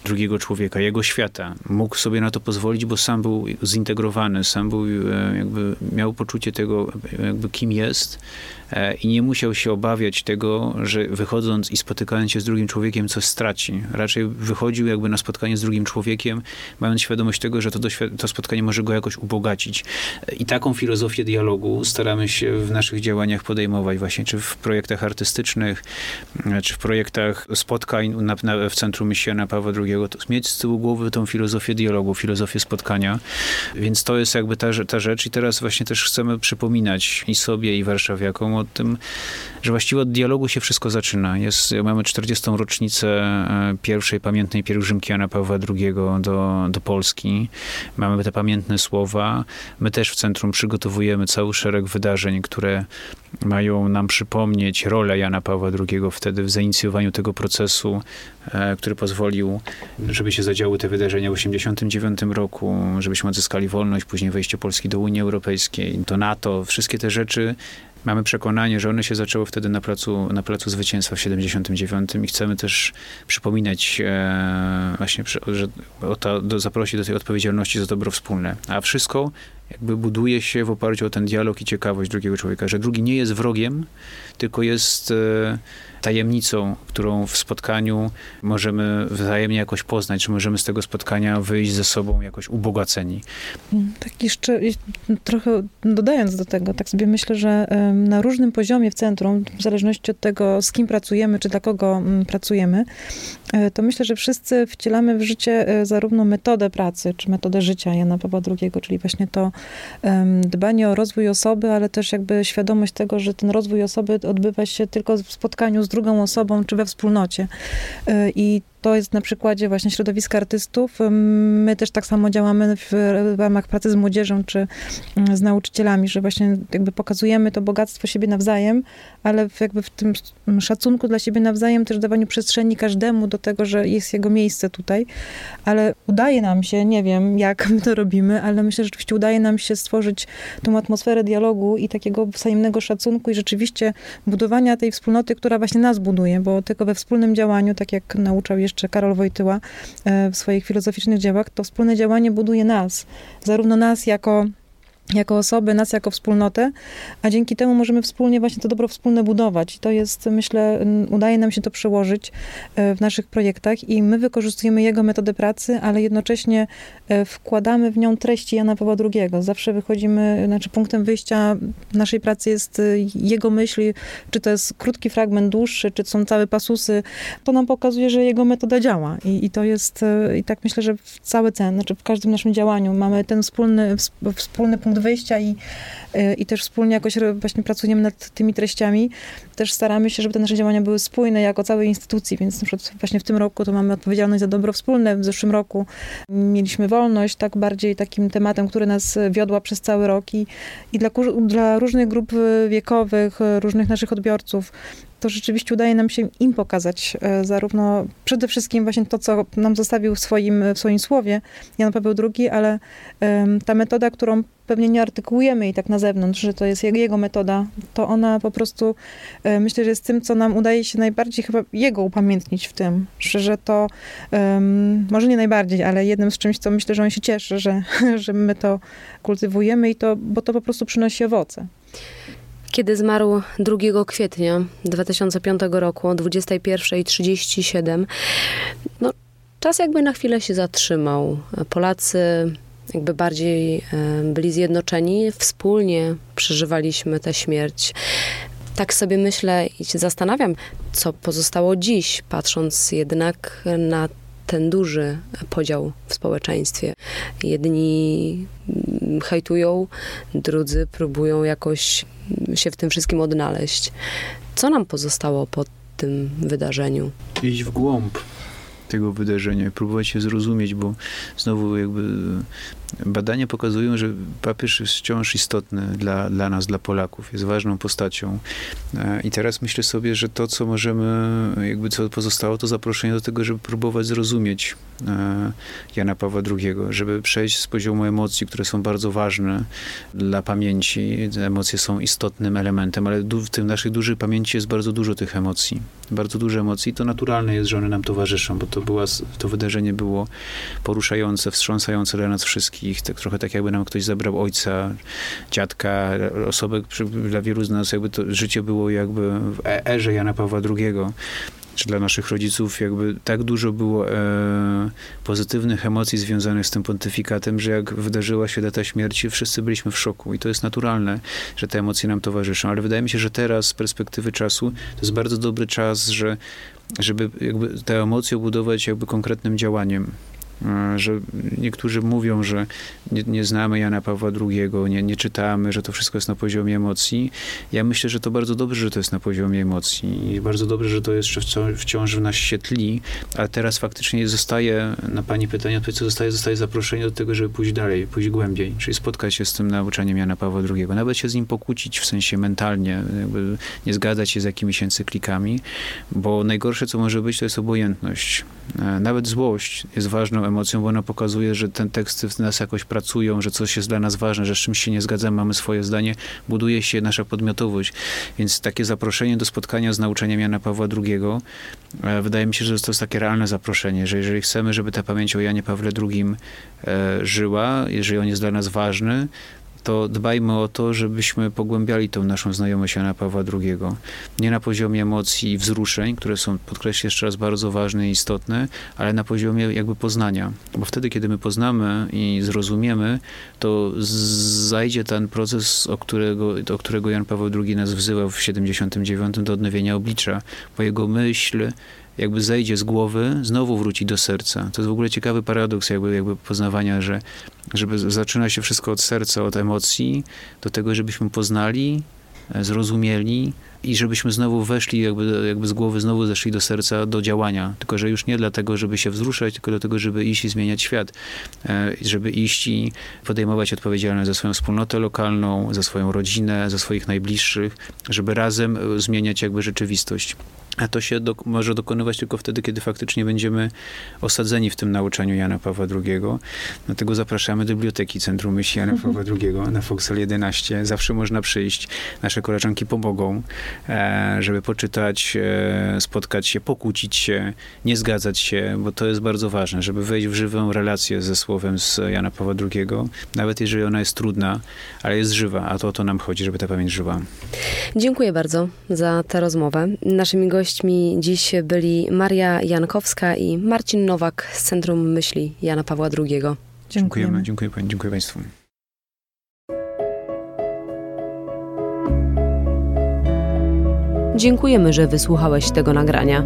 drugiego człowieka, jego świata. Mógł sobie na to pozwolić, bo sam był zintegrowany, sam był e, jakby, miał poczucie tego, jakby kim jest, i nie musiał się obawiać tego, że wychodząc i spotykając się z drugim człowiekiem coś straci. Raczej wychodził jakby na spotkanie z drugim człowiekiem, mając świadomość tego, że to, to spotkanie może go jakoś ubogacić. E, I taką filozofię dialogu staramy się w naszych działaniach podejmować właśnie, czy w projektach artystycznych, e, czy w projektach spotkań na, na, w Centrum Misjana Pawła II, to mieć z tyłu głowy tą filozofię dialogu, filozofię spotkania. Więc to jest jakby ta, ta rzecz i teraz właśnie też chcemy przypominać i sobie, i warszawiakom o tym, że właściwie od dialogu się wszystko zaczyna. Jest, mamy 40. rocznicę e, pierwszej pamiętnej pielgrzymki Jana Pawła II do, do Polski. Mamy te pamiętne słowa. My też w centrum przygotowujemy cały szereg wydarzeń, które mają nam przypomnieć rolę Jana Pawła II wtedy w zainicjowaniu tego procesu, e, który pozwolił, żeby się zadziały te wydarzenia w 1989 roku, żebyśmy odzyskali wolność, później wejście Polski do Unii Europejskiej, do NATO. Wszystkie te rzeczy Mamy przekonanie, że one się zaczęły wtedy na placu, na placu Zwycięstwa w 79 i chcemy też przypominać e, właśnie, że o to, do, zaprosić do tej odpowiedzialności za dobro wspólne. A wszystko jakby buduje się w oparciu o ten dialog i ciekawość drugiego człowieka, że drugi nie jest wrogiem, tylko jest e, tajemnicą, którą w spotkaniu możemy wzajemnie jakoś poznać, czy możemy z tego spotkania wyjść ze sobą jakoś ubogaceni. Tak jeszcze trochę dodając do tego, tak sobie myślę, że na różnym poziomie w centrum, w zależności od tego, z kim pracujemy, czy dla kogo mm, pracujemy, e, to myślę, że wszyscy wcielamy w życie e, zarówno metodę pracy, czy metodę życia Jana Pawła II, czyli właśnie to dbanie o rozwój osoby, ale też jakby świadomość tego, że ten rozwój osoby odbywa się tylko w spotkaniu z drugą osobą, czy we wspólnocie. Y, I to jest na przykładzie właśnie środowiska artystów. My też tak samo działamy w, ramach pracy z młodzieżą czy mm, z nauczycielami, że właśnie jakby pokazujemy to bogactwo siebie nawzajem, ale w, jakby w tym szacunku dla siebie nawzajem też dawaniu przestrzeni każdemu do tego, że jest jego miejsce tutaj. Ale udaje nam się, nie wiem jak my to robimy, ale myślę, że rzeczywiście udaje nam się stworzyć tą atmosferę dialogu i takiego wzajemnego szacunku i rzeczywiście budowania tej wspólnoty, która właśnie nas buduje, bo tylko we wspólnym działaniu, tak jak nauczał jeszcze jeszcze Karol Wojtyła e, w swoich filozoficznych dziełach, to wspólne działanie buduje nas. Zarówno nas jako jako osoby, nas jako wspólnotę, a dzięki temu możemy wspólnie właśnie to dobro wspólne budować. I to jest, myślę, udaje nam się to przełożyć e, w naszych projektach i my wykorzystujemy jego metodę pracy, ale jednocześnie e, wkładamy w nią treści Jana Pawła II. Zawsze wychodzimy, znaczy punktem wyjścia naszej pracy jest e, jego myśli, czy to jest krótki fragment, dłuższy, czy to są całe pasusy. To nam pokazuje, że jego metoda działa i, i to jest, i tak myślę, że w cały cen, znaczy w każdym naszym działaniu mamy ten wspólny, wspólny punkt punkt wyjścia i, y, i też wspólnie jakoś właśnie pracujemy nad tymi treściami. Też staramy się, żeby te nasze działania były spójne jako całej instytucji, więc na przykład właśnie w tym roku to mamy odpowiedzialność za dobro wspólne. W zeszłym roku mieliśmy wolność, tak bardziej takim tematem, który nas wiodła przez cały rok i, i dla, dla różnych grup wiekowych, różnych naszych odbiorców to rzeczywiście udaje nam się im pokazać e, zarówno przede wszystkim właśnie to, co nam zostawił w swoim, w swoim słowie Jan Paweł II, ale ta metoda, którą pewnie nie artykułujemy i tak na zewnątrz, że to jest jego metoda, to ona po prostu e, myślę, że jest tym, co nam udaje się najbardziej chyba jego upamiętnić w tym, że, to może nie najbardziej, ale jednym z czymś, co myślę, że on się cieszy, że, że my to kultywujemy i to, bo to po prostu przynosi owoce. Kiedy zmarł 2 kwietnia 2005 roku o 21.37, no, czas jakby na chwilę się zatrzymał. Polacy jakby bardziej e, byli zjednoczeni, wspólnie przeżywaliśmy tę śmierć. Tak sobie myślę i się zastanawiam, co pozostało dziś, patrząc jednak na ten duży podział w społeczeństwie. Jedni hejtują, drudzy próbują jakoś się w tym wszystkim odnaleźć. Co nam pozostało po tym wydarzeniu? Iść w głąb tego wydarzenia, próbować się zrozumieć, bo znowu jakby badania pokazują, że papież jest wciąż istotny dla, dla nas, dla Polaków, jest ważną postacią. E, I teraz myślę sobie, że to, co możemy, jakby co pozostało, to zaproszenie do tego, żeby próbować zrozumieć e, Jana Pawła II, żeby przejść z poziomu emocji, które są bardzo ważne dla pamięci. Emocje są istotnym elementem, ale w tym naszej dużej pamięci jest bardzo dużo tych emocji. Bardzo dużo emocji to naturalne jest, że one nam towarzyszą, bo to, była, to wydarzenie było poruszające, wstrząsające dla nas wszystkich. Tak, trochę tak jakby nam ktoś zabrał ojca, dziadka, osobę, dla wielu z nas jakby to życie było jakby w e, erze Jana Pawła II czy dla naszych rodziców jakby tak dużo było e, pozytywnych emocji związanych z tym pontyfikatem, że jak wydarzyła się data śmierci, wszyscy byliśmy w szoku i to jest naturalne, że te emocje nam towarzyszą, ale wydaje mi się, że teraz z perspektywy czasu to jest bardzo dobry czas, że żeby jakby te emocje budować jakby konkretnym działaniem. E, że niektórzy mówią, że nie, nie, znamy Jana Pawła II, nie, nie czytamy, że to wszystko jest na poziomie emocji. Ja myślę, że to bardzo dobrze, że to jest na poziomie emocji i bardzo dobrze, że to jeszcze wciąż, w nas się tli, a teraz faktycznie zostaje, na pani pytanie odpowiedź, zostaje, zostaje zaproszenie do tego, żeby pójść dalej, pójść głębiej, czyli spotkać się z tym nauczaniem Jana Pawła II, nawet się z nim pokłócić w sensie mentalnie, nie zgadzać się z jakimiś encyklikami, bo najgorsze, co może być, to jest obojętność. E, nawet złość jest ważną emocją, bo ona pokazuje, że ten teksty w nas jakoś pracują, że coś jest dla nas ważne, że z czymś się nie zgadzamy, mamy swoje zdanie, buduje się nasza podmiotowość. Więc takie zaproszenie do spotkania z nauczeniem Jana Pawła II, e, wydaje mi się, że to jest takie realne zaproszenie, że jeżeli chcemy, żeby ta pamięć o Janie Pawle II e, żyła, jeżeli on jest dla nas ważny, to dbajmy o to, żebyśmy pogłębiali tą naszą znajomość Jana Pawła II. Nie na poziomie emocji i wzruszeń, które są, podkreślę jeszcze raz, bardzo ważne i istotne, ale na poziomie jakby poznania. Bo wtedy, kiedy my poznamy i zrozumiemy, to zajdzie ten proces, o którego, o którego Jan Paweł II nas wzywał w 79 do odnowienia oblicza, bo jego myśl jakby zejdzie z głowy, znowu wróci do serca. To jest w ogóle ciekawy paradoks jakby, jakby poznawania, że żeby zaczyna się wszystko od serca, od emocji, do tego, żebyśmy poznali, e, zrozumieli i żebyśmy znowu weszli, jakby, jakby z głowy znowu zeszli do serca, do działania. Tylko, że już nie dlatego, żeby się wzruszać, tylko dlatego, żeby iść i zmieniać świat. E, żeby iść i podejmować odpowiedzialność za swoją wspólnotę lokalną, za swoją rodzinę, za swoich najbliższych, żeby razem e, zmieniać jakby rzeczywistość. A to się do, może dokonywać tylko wtedy, kiedy faktycznie będziemy osadzeni w tym nauczaniu Jana Pawła II. Dlatego zapraszamy do Biblioteki Centrum Myśli Jana Pawła II na Foxel 11. Zawsze można przyjść. Nasze koleżanki pomogą, e, żeby poczytać, e, spotkać się, pokłócić się, nie zgadzać się, bo to jest bardzo ważne, żeby wejść w żywą relację ze słowem z Jana Pawła II, nawet jeżeli ona jest trudna, ale jest żywa, a to o to nam chodzi, żeby ta pamięć żyła. Dziękuję bardzo za tę rozmowę. Naszymi gośćmi Gośćmi dziś byli Maria Jankowska i Marcin Nowak z Centrum Myśli Jana Pawła II. Dziękujemy. Dziękujemy, dziękuję, dziękuję Państwu. Dziękujemy, że wysłuchałeś tego nagrania.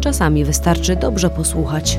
Czasami wystarczy dobrze posłuchać.